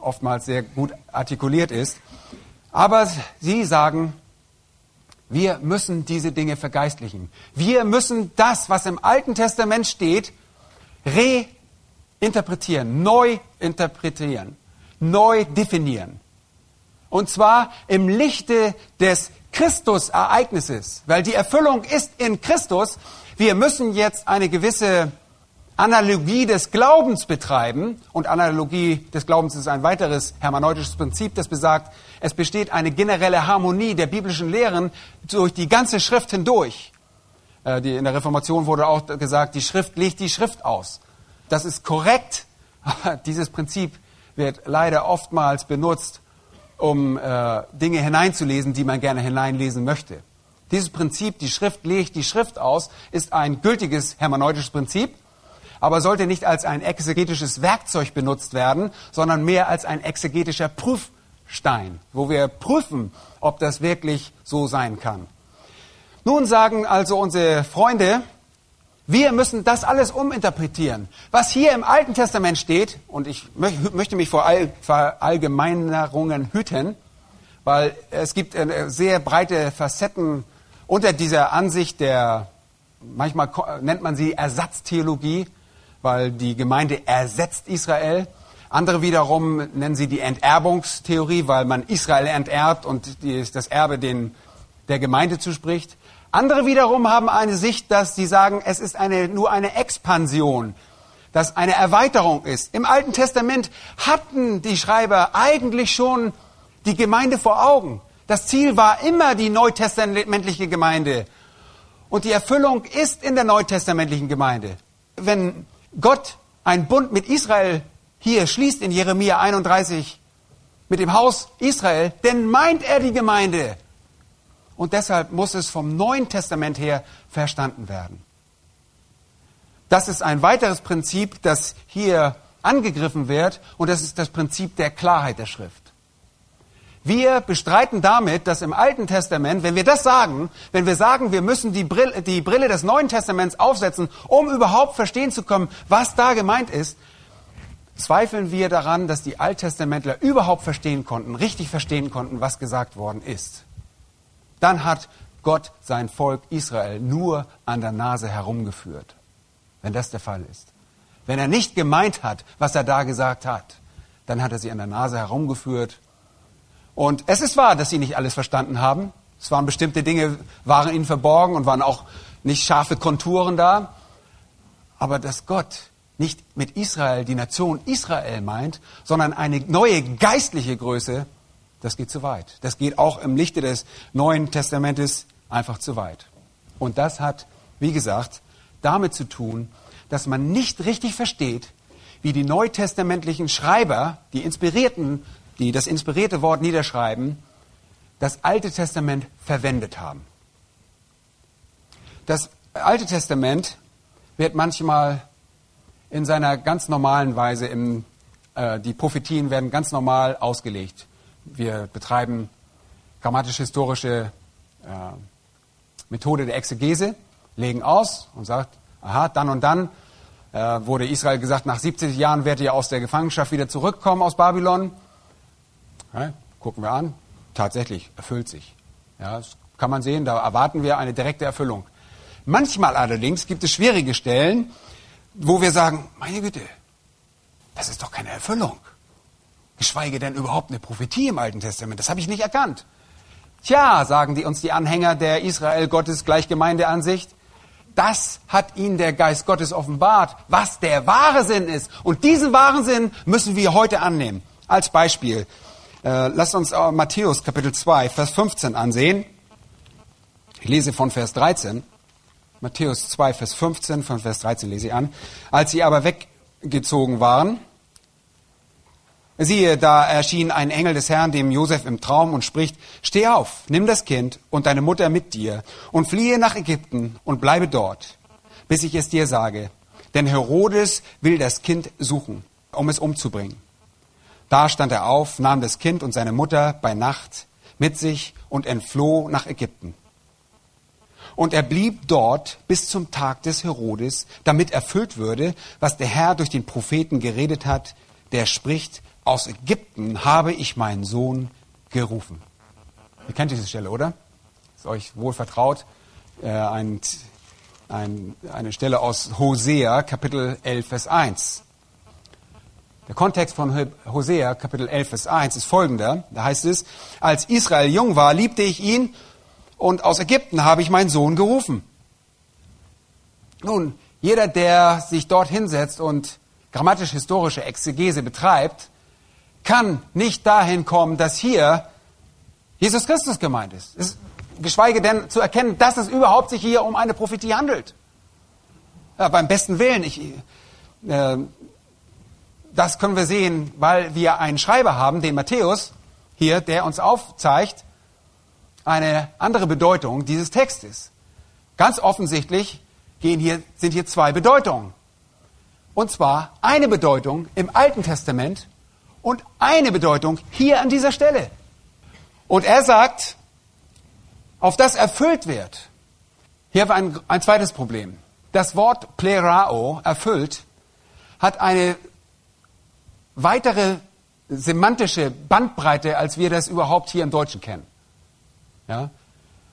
A: oftmals sehr gut artikuliert ist. Aber sie sagen, wir müssen diese Dinge vergeistlichen. Wir müssen das, was im Alten Testament steht, re interpretieren, neu interpretieren, neu definieren. Und zwar im Lichte des Christus-Ereignisses, weil die Erfüllung ist in Christus. Wir müssen jetzt eine gewisse Analogie des Glaubens betreiben. Und Analogie des Glaubens ist ein weiteres hermeneutisches Prinzip, das besagt, es besteht eine generelle Harmonie der biblischen Lehren durch die ganze Schrift hindurch. Äh, in der Reformation wurde auch gesagt, die Schrift legt die Schrift aus. Das ist korrekt, aber dieses Prinzip wird leider oftmals benutzt, um äh, Dinge hineinzulesen, die man gerne hineinlesen möchte. Dieses Prinzip, die Schrift legt die Schrift aus, ist ein gültiges hermeneutisches Prinzip, aber sollte nicht als ein exegetisches Werkzeug benutzt werden, sondern mehr als ein exegetischer Prüfstein, wo wir prüfen, ob das wirklich so sein kann. Nun sagen also unsere Freunde, wir müssen das alles uminterpretieren. Was hier im Alten Testament steht, und ich möchte mich vor Allgemeinerungen hüten, weil es gibt äh, sehr breite Facetten unter dieser Ansicht der, manchmal nennt man sie Ersatztheologie, weil die Gemeinde ersetzt Israel. Andere wiederum nennen sie die Enterbungstheorie, weil man Israel enterbt und das Erbe den, der Gemeinde zuspricht. Andere wiederum haben eine Sicht, dass sie sagen, es ist eine, nur eine Expansion, dass eine Erweiterung ist. Im Alten Testament hatten die Schreiber eigentlich schon die Gemeinde vor Augen. Das Ziel war immer die neutestamentliche Gemeinde. Und die Erfüllung ist in der neutestamentlichen Gemeinde. Wenn Gott einen Bund mit Israel hier schließt in Jeremia 31 mit dem Haus Israel, dann meint er die Gemeinde. Und deshalb muss es vom Neuen Testament her verstanden werden. Das ist ein weiteres Prinzip, das hier angegriffen wird, und das ist das Prinzip der Klarheit der Schrift. Wir bestreiten damit, dass im Alten Testament, wenn wir das sagen, wenn wir sagen, wir müssen die Brille, die Brille des Neuen Testaments aufsetzen, um überhaupt verstehen zu können, was da gemeint ist, zweifeln wir daran, dass die Alttestamentler überhaupt verstehen konnten, richtig verstehen konnten, was gesagt worden ist dann hat Gott sein Volk Israel nur an der Nase herumgeführt, wenn das der Fall ist. wenn er nicht gemeint hat, was er da gesagt hat, dann hat er sie an der Nase herumgeführt. Und es ist wahr, dass sie nicht alles verstanden haben. Es waren bestimmte Dinge, waren ihnen verborgen und waren auch nicht scharfe Konturen da. Aber dass Gott nicht mit Israel die Nation Israel meint, sondern eine neue geistliche Größe, das geht zu weit. Das geht auch im Lichte des Neuen Testamentes einfach zu weit. Und das hat, wie gesagt, damit zu tun, dass man nicht richtig versteht, wie die neutestamentlichen Schreiber, die inspirierten, die das inspirierte Wort niederschreiben, das Alte Testament verwendet haben. Das Alte Testament wird manchmal in seiner ganz normalen Weise, im, äh, die Prophetien werden ganz normal ausgelegt. Wir betreiben grammatisch-historische äh, Methode der Exegese, legen aus und sagt, aha, dann und dann äh, wurde Israel gesagt, nach 70 Jahren werdet ihr aus der Gefangenschaft wieder zurückkommen aus Babylon. Ja, gucken wir an, tatsächlich erfüllt sich. Ja, das kann man sehen, da erwarten wir eine direkte Erfüllung. Manchmal allerdings gibt es schwierige Stellen, wo wir sagen, meine Güte, das ist doch keine Erfüllung. Geschweige denn überhaupt eine Prophetie im Alten Testament. Das habe ich nicht erkannt. Tja, sagen die uns die Anhänger der Israel Gottes Gleichgemeindeansicht, das hat ihnen der Geist Gottes offenbart, was der wahre Sinn ist. Und diesen wahren Sinn müssen wir heute annehmen. Als Beispiel, äh, lasst uns äh, Matthäus Kapitel 2, Vers 15 ansehen. Ich lese von Vers 13. Matthäus 2, Vers 15, von Vers 13 lese ich an. Als sie aber weggezogen waren, siehe, da erschien ein Engel des Herrn dem Josef im Traum und spricht, steh auf, nimm das Kind und deine Mutter mit dir und fliehe nach Ägypten und bleibe dort, bis ich es dir sage. Denn Herodes will das Kind suchen, um es umzubringen. Da stand er auf, nahm das Kind und seine Mutter bei Nacht mit sich und entfloh nach Ägypten. Und er blieb dort bis zum Tag des Herodes, damit erfüllt würde, was der Herr durch den Propheten geredet hat, der spricht, aus Ägypten habe ich meinen Sohn gerufen. Ihr kennt diese Stelle, oder? Ist euch wohl vertraut. Äh, ein, ein, eine Stelle aus Hosea, Kapitel 11, Vers 1. Der Kontext von Hosea, Kapitel 11, Vers 1 ist folgender. Da heißt es, als Israel jung war, liebte ich ihn und aus Ägypten habe ich meinen Sohn gerufen. Nun, jeder, der sich dort hinsetzt und grammatisch-historische Exegese betreibt, kann nicht dahin kommen, dass hier Jesus Christus gemeint ist. ist geschweige denn zu erkennen, dass es überhaupt sich hier um eine Prophetie handelt. Ja, beim besten Willen, ich, äh, das können wir sehen, weil wir einen Schreiber haben, den Matthäus hier, der uns aufzeigt, eine andere Bedeutung dieses Textes. Ganz offensichtlich gehen hier, sind hier zwei Bedeutungen. Und zwar eine Bedeutung im Alten Testament und eine Bedeutung hier an dieser Stelle. Und er sagt, auf das erfüllt wird. Hier haben wir ein, ein zweites Problem. Das Wort plerao, erfüllt, hat eine weitere semantische Bandbreite, als wir das überhaupt hier im Deutschen kennen. Ja?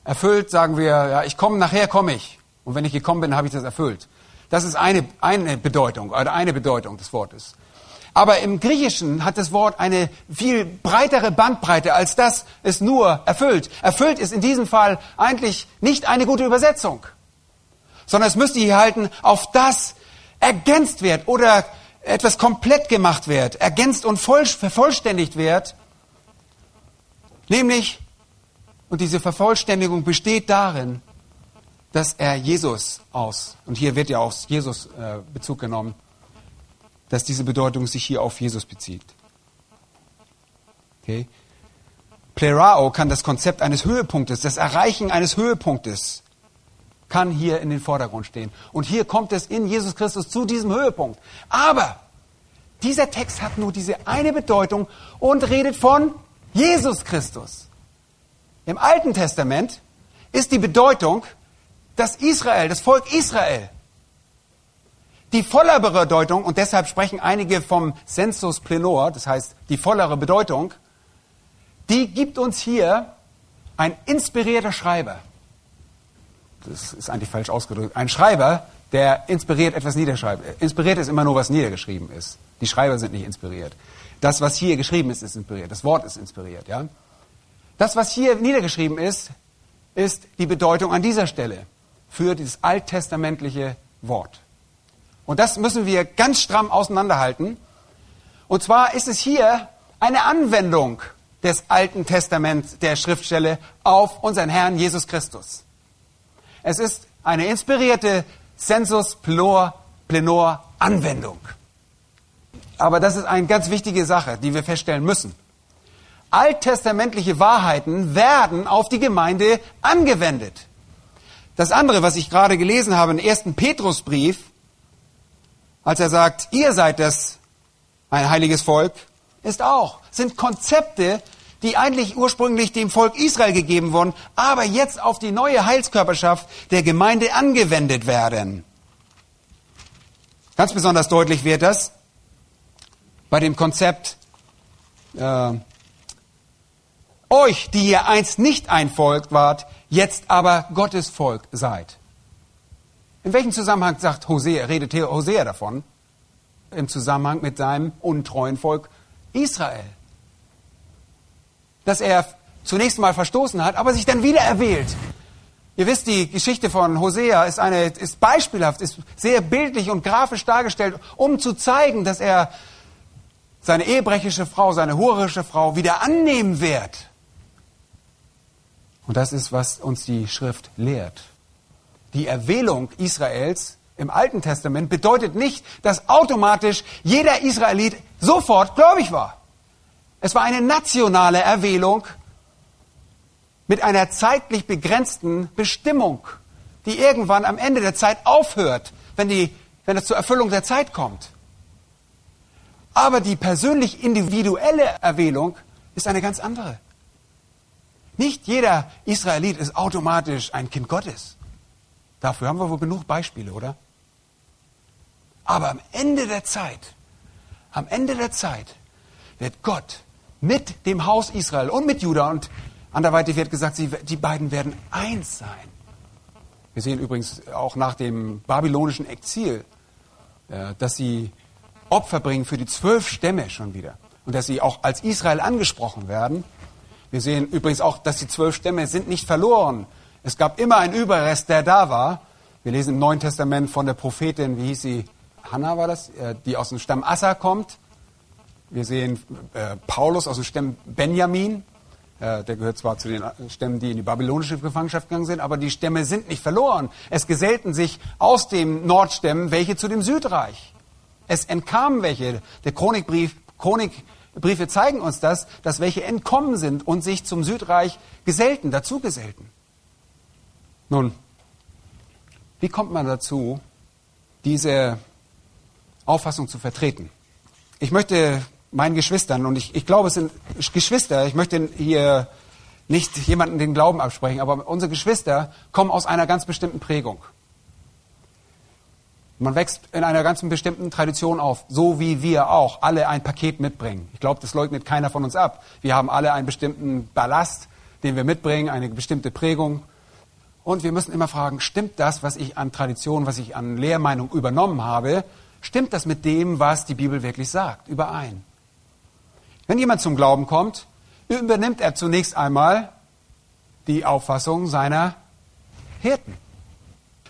A: Erfüllt sagen wir, ja, ich komme, nachher komme ich. Und wenn ich gekommen bin, habe ich das erfüllt. Das ist eine, eine Bedeutung oder eine Bedeutung des Wortes. Aber im Griechischen hat das Wort eine viel breitere Bandbreite, als das es nur erfüllt. Erfüllt ist in diesem Fall eigentlich nicht eine gute Übersetzung, sondern es müsste hier halten, auf das ergänzt wird oder etwas komplett gemacht wird, ergänzt und voll, vervollständigt wird, nämlich und diese Vervollständigung besteht darin, dass er Jesus aus, und hier wird ja aus Jesus äh, Bezug genommen, dass diese Bedeutung sich hier auf Jesus bezieht. Okay? Plerao kann das Konzept eines Höhepunktes, das Erreichen eines Höhepunktes, kann hier in den Vordergrund stehen. Und hier kommt es in Jesus Christus zu diesem Höhepunkt. Aber dieser Text hat nur diese eine Bedeutung und redet von Jesus Christus. Im Alten Testament ist die Bedeutung, dass Israel, das Volk Israel, die vollere Bedeutung, und deshalb sprechen einige vom Sensus plenor, das heißt die vollere Bedeutung, die gibt uns hier ein inspirierter Schreiber. Das ist eigentlich falsch ausgedrückt. Ein Schreiber, der inspiriert etwas niederschreibt. Inspiriert ist immer nur, was niedergeschrieben ist. Die Schreiber sind nicht inspiriert. Das, was hier geschrieben ist, ist inspiriert. Das Wort ist inspiriert, ja. Das, was hier niedergeschrieben ist, ist die Bedeutung an dieser Stelle für dieses alttestamentliche Wort. Und das müssen wir ganz stramm auseinanderhalten. Und zwar ist es hier eine Anwendung des Alten Testaments der Schriftstelle auf unseren Herrn Jesus Christus. Es ist eine inspirierte Sensus Plenor Anwendung. Aber das ist eine ganz wichtige Sache, die wir feststellen müssen. Alttestamentliche Wahrheiten werden auf die Gemeinde angewendet. Das andere, was ich gerade gelesen habe im ersten Petrusbrief, als er sagt, ihr seid das ein heiliges Volk, ist auch, sind Konzepte, die eigentlich ursprünglich dem Volk Israel gegeben wurden, aber jetzt auf die neue Heilskörperschaft der Gemeinde angewendet werden. Ganz besonders deutlich wird das bei dem Konzept, äh, euch, die ihr einst nicht ein Volk wart, jetzt aber Gottes Volk seid. In welchem Zusammenhang sagt Hosea, redet Hosea davon? Im Zusammenhang mit seinem untreuen Volk Israel. Dass er zunächst mal verstoßen hat, aber sich dann wieder erwählt. Ihr wisst, die Geschichte von Hosea ist, eine, ist beispielhaft, ist sehr bildlich und grafisch dargestellt, um zu zeigen, dass er seine ehebrechische Frau, seine hurische Frau wieder annehmen wird. Und das ist, was uns die Schrift lehrt. Die Erwählung Israels im Alten Testament bedeutet nicht, dass automatisch jeder Israelit sofort gläubig war. Es war eine nationale Erwählung mit einer zeitlich begrenzten Bestimmung, die irgendwann am Ende der Zeit aufhört, wenn, die, wenn es zur Erfüllung der Zeit kommt. Aber die persönlich individuelle Erwählung ist eine ganz andere. Nicht jeder Israelit ist automatisch ein Kind Gottes. Dafür haben wir wohl genug Beispiele, oder? Aber am Ende der Zeit, am Ende der Zeit wird Gott mit dem Haus Israel und mit Juda und anderweitig wird gesagt, sie, die beiden werden eins sein. Wir sehen übrigens auch nach dem babylonischen Exil, äh, dass sie Opfer bringen für die zwölf Stämme schon wieder und dass sie auch als Israel angesprochen werden. Wir sehen übrigens auch, dass die zwölf Stämme sind nicht verloren. Es gab immer einen Überrest, der da war. Wir lesen im Neuen Testament von der Prophetin, wie hieß sie? Hannah war das, äh, die aus dem Stamm Assa kommt. Wir sehen äh, Paulus aus dem Stamm Benjamin. Äh, der gehört zwar zu den Stämmen, die in die babylonische Gefangenschaft gegangen sind, aber die Stämme sind nicht verloren. Es gesellten sich aus den Nordstämmen welche zu dem Südreich. Es entkamen welche. Der Chronikbrief, Chronik Briefe zeigen uns das, dass welche entkommen sind und sich zum Südreich gesellten, dazu gesellten. Nun, wie kommt man dazu, diese Auffassung zu vertreten? Ich möchte meinen Geschwistern, und ich, ich glaube, es sind Geschwister, ich möchte hier nicht jemanden den Glauben absprechen, aber unsere Geschwister kommen aus einer ganz bestimmten Prägung. Man wächst in einer ganz bestimmten Tradition auf, so wie wir auch alle ein Paket mitbringen. Ich glaube, das leugnet keiner von uns ab. Wir haben alle einen bestimmten Ballast, den wir mitbringen, eine bestimmte Prägung. Und wir müssen immer fragen, stimmt das, was ich an Tradition, was ich an Lehrmeinung übernommen habe, stimmt das mit dem, was die Bibel wirklich sagt, überein? Wenn jemand zum Glauben kommt, übernimmt er zunächst einmal die Auffassung seiner Hirten.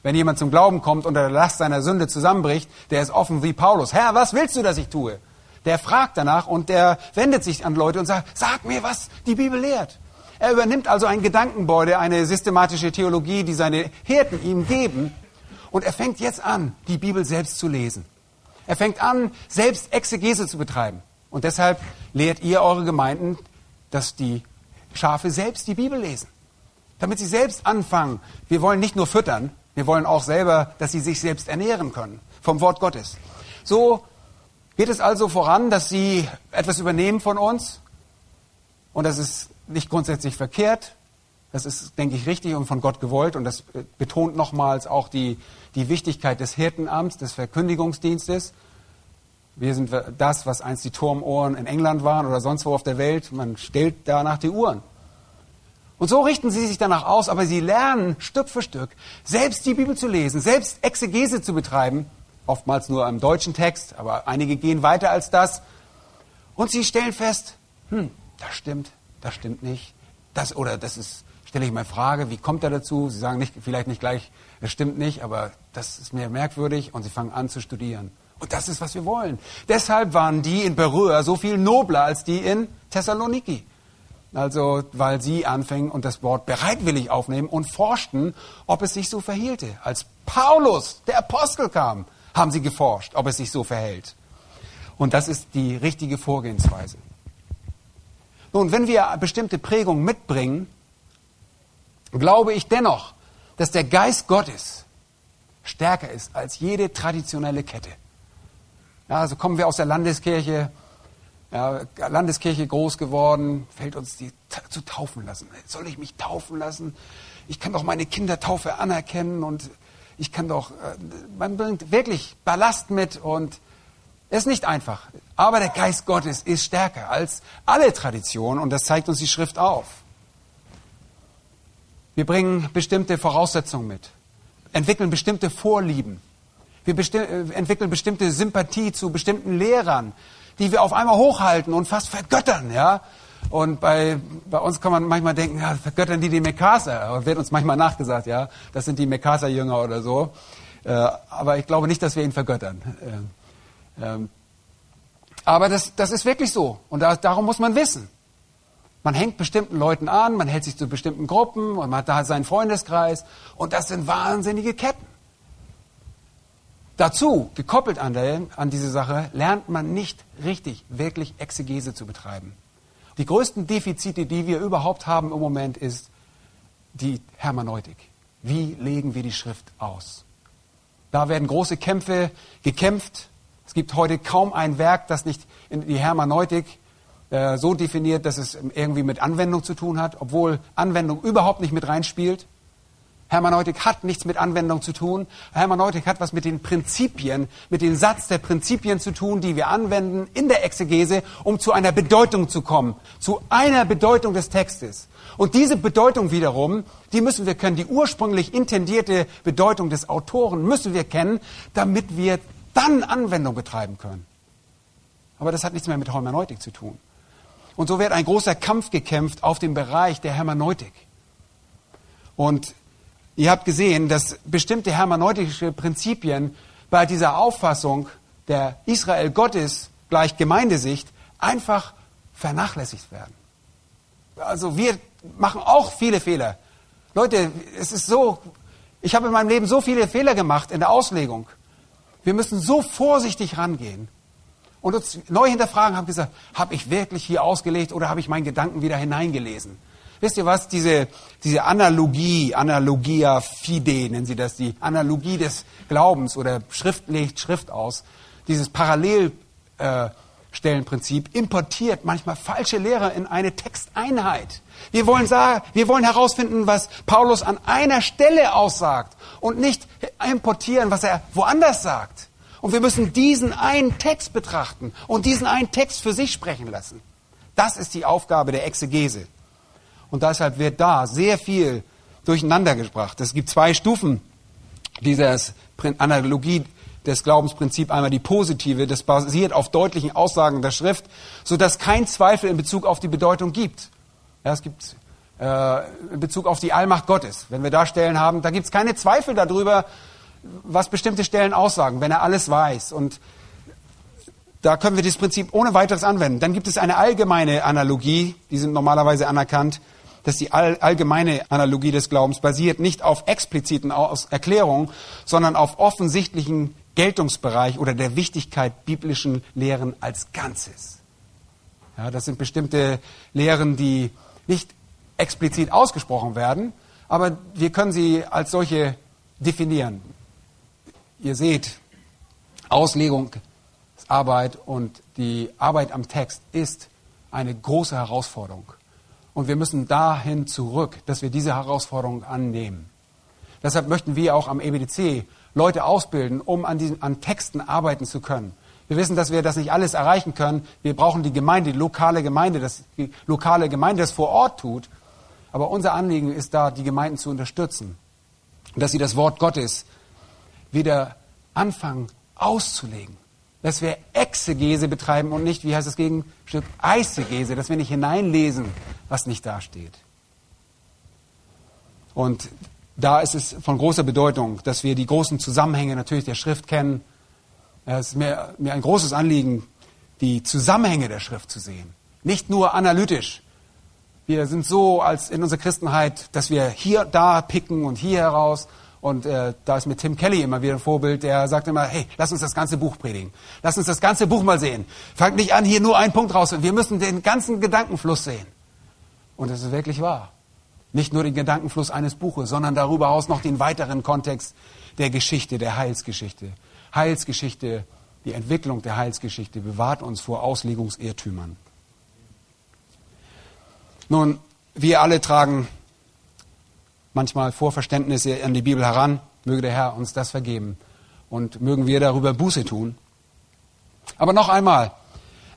A: Wenn jemand zum Glauben kommt und der Last seiner Sünde zusammenbricht, der ist offen wie Paulus. Herr, was willst du, dass ich tue? Der fragt danach und der wendet sich an Leute und sagt, sag mir, was die Bibel lehrt. Er übernimmt also ein Gedankenbeude, eine systematische Theologie, die seine Hirten ihm geben. Und er fängt jetzt an, die Bibel selbst zu lesen. Er fängt an, selbst Exegese zu betreiben. Und deshalb lehrt ihr eure Gemeinden, dass die Schafe selbst die Bibel lesen. Damit sie selbst anfangen. Wir wollen nicht nur füttern, wir wollen auch selber, dass sie sich selbst ernähren können vom Wort Gottes. So geht es also voran, dass sie etwas übernehmen von uns. Und das ist nicht grundsätzlich verkehrt. Das ist, denke ich, richtig und von Gott gewollt. Und das betont nochmals auch die, die Wichtigkeit des Hirtenamts, des Verkündigungsdienstes. Wir sind das, was einst die Turmohren in England waren oder sonst wo auf der Welt. Man stellt danach die Uhren. Und so richten sie sich danach aus, aber sie lernen Stück für Stück, selbst die Bibel zu lesen, selbst Exegese zu betreiben, oftmals nur im deutschen Text, aber einige gehen weiter als das. Und sie stellen fest, hm, das stimmt, das stimmt nicht, das oder das ist, stelle ich mal Frage, wie kommt er dazu? Sie sagen nicht, vielleicht nicht gleich, es stimmt nicht, aber das ist mir merkwürdig und sie fangen an zu studieren. Und das ist, was wir wollen. Deshalb waren die in Berühr so viel nobler als die in Thessaloniki. Also, weil sie anfingen und das Wort bereitwillig aufnehmen und forschten, ob es sich so verhielte. Als Paulus, der Apostel, kam, haben sie geforscht, ob es sich so verhält. Und das ist die richtige Vorgehensweise. Nun, wenn wir bestimmte Prägungen mitbringen, glaube ich dennoch, dass der Geist Gottes stärker ist als jede traditionelle Kette. Ja, also kommen wir aus der Landeskirche, ja, Landeskirche groß geworden, fällt uns die zu taufen lassen. Soll ich mich taufen lassen? Ich kann doch meine Kindertaufe anerkennen und ich kann doch, äh, man bringt wirklich Ballast mit und es ist nicht einfach. Aber der Geist Gottes ist stärker als alle Traditionen und das zeigt uns die Schrift auf. Wir bringen bestimmte Voraussetzungen mit, entwickeln bestimmte Vorlieben. Wir besti äh, entwickeln bestimmte Sympathie zu bestimmten Lehrern, die wir auf einmal hochhalten und fast vergöttern, ja. Und bei, bei uns kann man manchmal denken, ja, vergöttern die die Mekasa. Aber wird uns manchmal nachgesagt, ja, das sind die Mekasa-Jünger oder so. Äh, aber ich glaube nicht, dass wir ihn vergöttern. Äh, ähm, aber das, das ist wirklich so. Und da, darum muss man wissen. Man hängt bestimmten Leuten an, man hält sich zu bestimmten Gruppen und man hat da seinen Freundeskreis. Und das sind wahnsinnige Ketten. Dazu, gekoppelt an, der, an diese Sache, lernt man nicht richtig, wirklich Exegese zu betreiben. Die größten Defizite, die wir überhaupt haben im Moment, ist die Hermeneutik. Wie legen wir die Schrift aus? Da werden große Kämpfe gekämpft. Es gibt heute kaum ein Werk, das nicht in die Hermeneutik äh, so definiert, dass es irgendwie mit Anwendung zu tun hat, obwohl Anwendung überhaupt nicht mit reinspielt. Hermeneutik hat nichts mit Anwendung zu tun. Hermeneutik hat was mit den Prinzipien, mit dem Satz der Prinzipien zu tun, die wir anwenden in der Exegese, um zu einer Bedeutung zu kommen, zu einer Bedeutung des Textes. Und diese Bedeutung wiederum, die müssen wir kennen, die ursprünglich intendierte Bedeutung des Autoren müssen wir kennen, damit wir dann Anwendung betreiben können. Aber das hat nichts mehr mit Hermeneutik zu tun. Und so wird ein großer Kampf gekämpft auf dem Bereich der Hermeneutik. Und Ihr habt gesehen, dass bestimmte hermeneutische Prinzipien bei dieser Auffassung der Israel Gottes gleich Gemeindesicht einfach vernachlässigt werden. Also wir machen auch viele Fehler. Leute, es ist so, ich habe in meinem Leben so viele Fehler gemacht in der Auslegung. Wir müssen so vorsichtig rangehen und uns neu hinterfragen, haben gesagt, habe ich wirklich hier ausgelegt oder habe ich meinen Gedanken wieder hineingelesen? Wisst ihr was? Diese, diese Analogie, Analogia fide nennen sie das, die Analogie des Glaubens oder Schrift legt Schrift aus, dieses Parallelstellenprinzip importiert manchmal falsche Lehre in eine Texteinheit. Wir wollen sagen, wir wollen herausfinden, was Paulus an einer Stelle aussagt und nicht importieren, was er woanders sagt. Und wir müssen diesen einen Text betrachten und diesen einen Text für sich sprechen lassen. Das ist die Aufgabe der Exegese. Und deshalb wird da sehr viel durcheinander gebracht. Es gibt zwei Stufen dieser Analogie des Glaubensprinzips. Einmal die positive, das basiert auf deutlichen Aussagen der Schrift, sodass kein Zweifel in Bezug auf die Bedeutung gibt. Ja, es gibt äh, in Bezug auf die Allmacht Gottes. Wenn wir da Stellen haben, da gibt es keine Zweifel darüber, was bestimmte Stellen aussagen, wenn er alles weiß. Und da können wir dieses Prinzip ohne weiteres anwenden. Dann gibt es eine allgemeine Analogie, die sind normalerweise anerkannt dass die allgemeine Analogie des Glaubens basiert nicht auf expliziten Erklärungen, sondern auf offensichtlichen Geltungsbereich oder der Wichtigkeit biblischen Lehren als Ganzes. Ja, das sind bestimmte Lehren, die nicht explizit ausgesprochen werden, aber wir können sie als solche definieren. Ihr seht, Auslegungsarbeit und die Arbeit am Text ist eine große Herausforderung. Und wir müssen dahin zurück, dass wir diese Herausforderung annehmen. Deshalb möchten wir auch am EBDC Leute ausbilden, um an, diesen, an Texten arbeiten zu können. Wir wissen, dass wir das nicht alles erreichen können. Wir brauchen die Gemeinde, die lokale Gemeinde, das, die lokale Gemeinde, das vor Ort tut. Aber unser Anliegen ist da, die Gemeinden zu unterstützen. Dass sie das Wort Gottes wieder anfangen auszulegen. Dass wir Exegese betreiben und nicht, wie heißt das Gegenstück, Eisegese, dass wir nicht hineinlesen, was nicht dasteht. Und da ist es von großer Bedeutung, dass wir die großen Zusammenhänge natürlich der Schrift kennen. Es ist mir, mir ein großes Anliegen, die Zusammenhänge der Schrift zu sehen. Nicht nur analytisch. Wir sind so als in unserer Christenheit, dass wir hier, da picken und hier heraus. Und äh, da ist mit Tim Kelly immer wieder ein Vorbild, der sagt immer, hey, lass uns das ganze Buch predigen. Lass uns das ganze Buch mal sehen. Fangt nicht an, hier nur einen Punkt raus. Wir müssen den ganzen Gedankenfluss sehen. Und das ist wirklich wahr. Nicht nur den Gedankenfluss eines Buches, sondern darüber hinaus noch den weiteren Kontext der Geschichte, der Heilsgeschichte. Heilsgeschichte, die Entwicklung der Heilsgeschichte bewahrt uns vor Auslegungsirrtümern. Nun, wir alle tragen manchmal Vorverständnisse an die Bibel heran. Möge der Herr uns das vergeben und mögen wir darüber Buße tun. Aber noch einmal,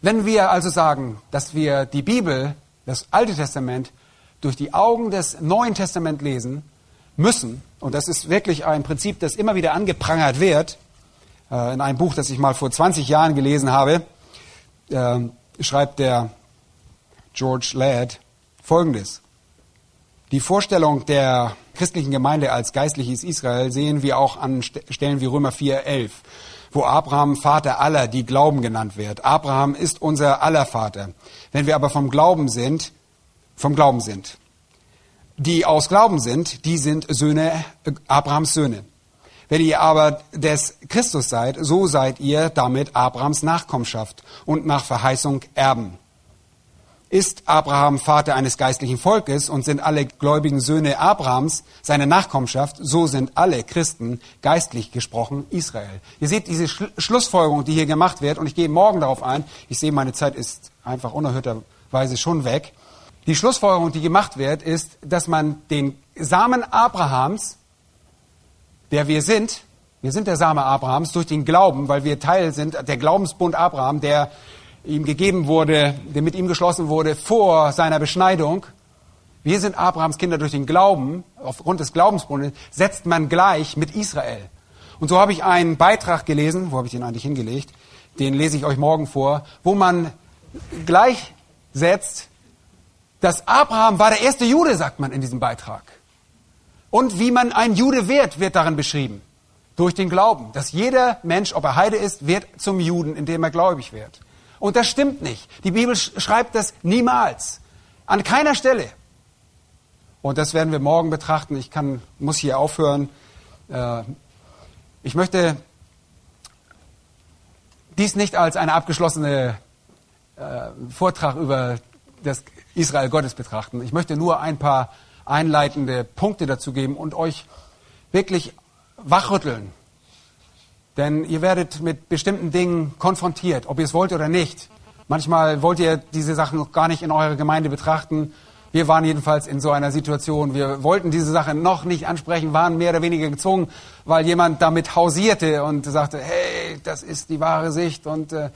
A: wenn wir also sagen, dass wir die Bibel, das Alte Testament, durch die Augen des Neuen Testaments lesen müssen, und das ist wirklich ein Prinzip, das immer wieder angeprangert wird, äh, in einem Buch, das ich mal vor 20 Jahren gelesen habe, äh, schreibt der George Ladd Folgendes. Die Vorstellung der christlichen Gemeinde als geistliches Israel sehen wir auch an Stellen wie Römer 4,11, wo Abraham Vater aller, die Glauben genannt wird. Abraham ist unser aller Vater. Wenn wir aber vom Glauben sind, vom Glauben sind. Die aus Glauben sind, die sind Söhne, Abrahams Söhne. Wenn ihr aber des Christus seid, so seid ihr damit Abrahams Nachkommenschaft und nach Verheißung Erben. Ist Abraham Vater eines geistlichen Volkes und sind alle gläubigen Söhne Abrahams seine Nachkommenschaft, so sind alle Christen geistlich gesprochen Israel. Ihr seht diese Schlussfolgerung, die hier gemacht wird, und ich gehe morgen darauf ein. Ich sehe, meine Zeit ist einfach unerhörterweise schon weg. Die Schlussfolgerung, die gemacht wird, ist, dass man den Samen Abrahams, der wir sind, wir sind der Same Abrahams durch den Glauben, weil wir Teil sind, der Glaubensbund Abraham, der ihm gegeben wurde, der mit ihm geschlossen wurde vor seiner Beschneidung. Wir sind Abrahams Kinder durch den Glauben, aufgrund des Glaubensbundes, setzt man gleich mit Israel. Und so habe ich einen Beitrag gelesen, wo habe ich den eigentlich hingelegt? Den lese ich euch morgen vor, wo man gleichsetzt, dass Abraham war der erste Jude, sagt man in diesem Beitrag. Und wie man ein Jude wird, wird darin beschrieben. Durch den Glauben. Dass jeder Mensch, ob er Heide ist, wird zum Juden, indem er gläubig wird. Und das stimmt nicht. Die Bibel schreibt das niemals. An keiner Stelle. Und das werden wir morgen betrachten. Ich kann, muss hier aufhören. Äh, ich möchte dies nicht als einen abgeschlossenen äh, Vortrag über das Israel Gottes betrachten. Ich möchte nur ein paar einleitende Punkte dazu geben und euch wirklich wachrütteln denn ihr werdet mit bestimmten Dingen konfrontiert, ob ihr es wollt oder nicht. Manchmal wollt ihr diese Sachen noch gar nicht in eurer Gemeinde betrachten. Wir waren jedenfalls in so einer Situation. Wir wollten diese Sache noch nicht ansprechen, waren mehr oder weniger gezwungen, weil jemand damit hausierte und sagte, hey, das ist die wahre Sicht. Und äh,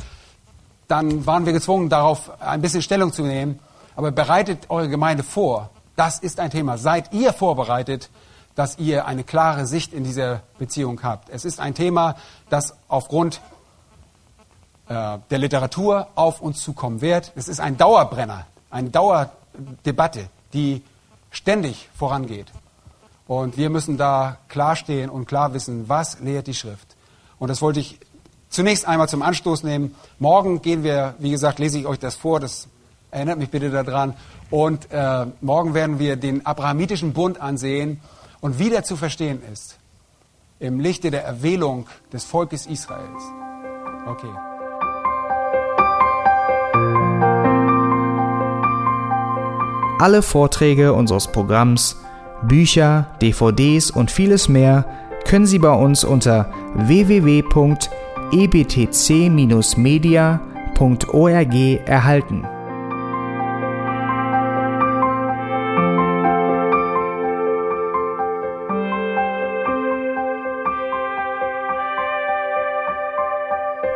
A: dann waren wir gezwungen, darauf ein bisschen Stellung zu nehmen. Aber bereitet eure Gemeinde vor. Das ist ein Thema. Seid ihr vorbereitet, dass ihr eine klare Sicht in dieser Beziehung habt. Es ist ein Thema, das aufgrund äh, der Literatur auf uns zukommen wird. Es ist ein Dauerbrenner, eine Dauerdebatte, die ständig vorangeht. Und wir müssen da klar stehen und klar wissen, was lehrt die Schrift. Und das wollte ich zunächst einmal zum Anstoß nehmen. Morgen gehen wir, wie gesagt, lese ich euch das vor, das erinnert mich bitte daran. Und äh, morgen werden wir den abrahamitischen Bund ansehen und wie der zu verstehen ist im Lichte der Erwählung des Volkes Israels. Okay.
B: Alle Vorträge unseres Programms, Bücher, DVDs und vieles mehr können Sie bei uns unter www.ebtc-media.org erhalten.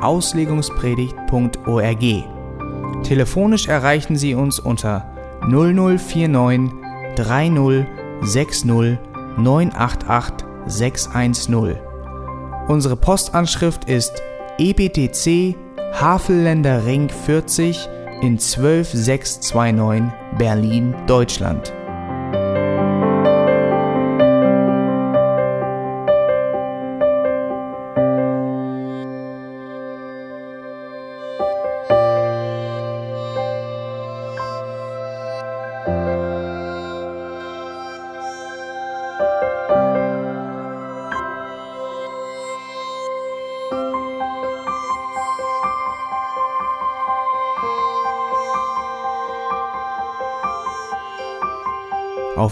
B: radio@auslegungspredigt.org. Telefonisch erreichen Sie uns unter 0049 30 60 988 610. Unsere Postanschrift ist EBTC Havelländer Ring 40 in 12629 Berlin, Deutschland.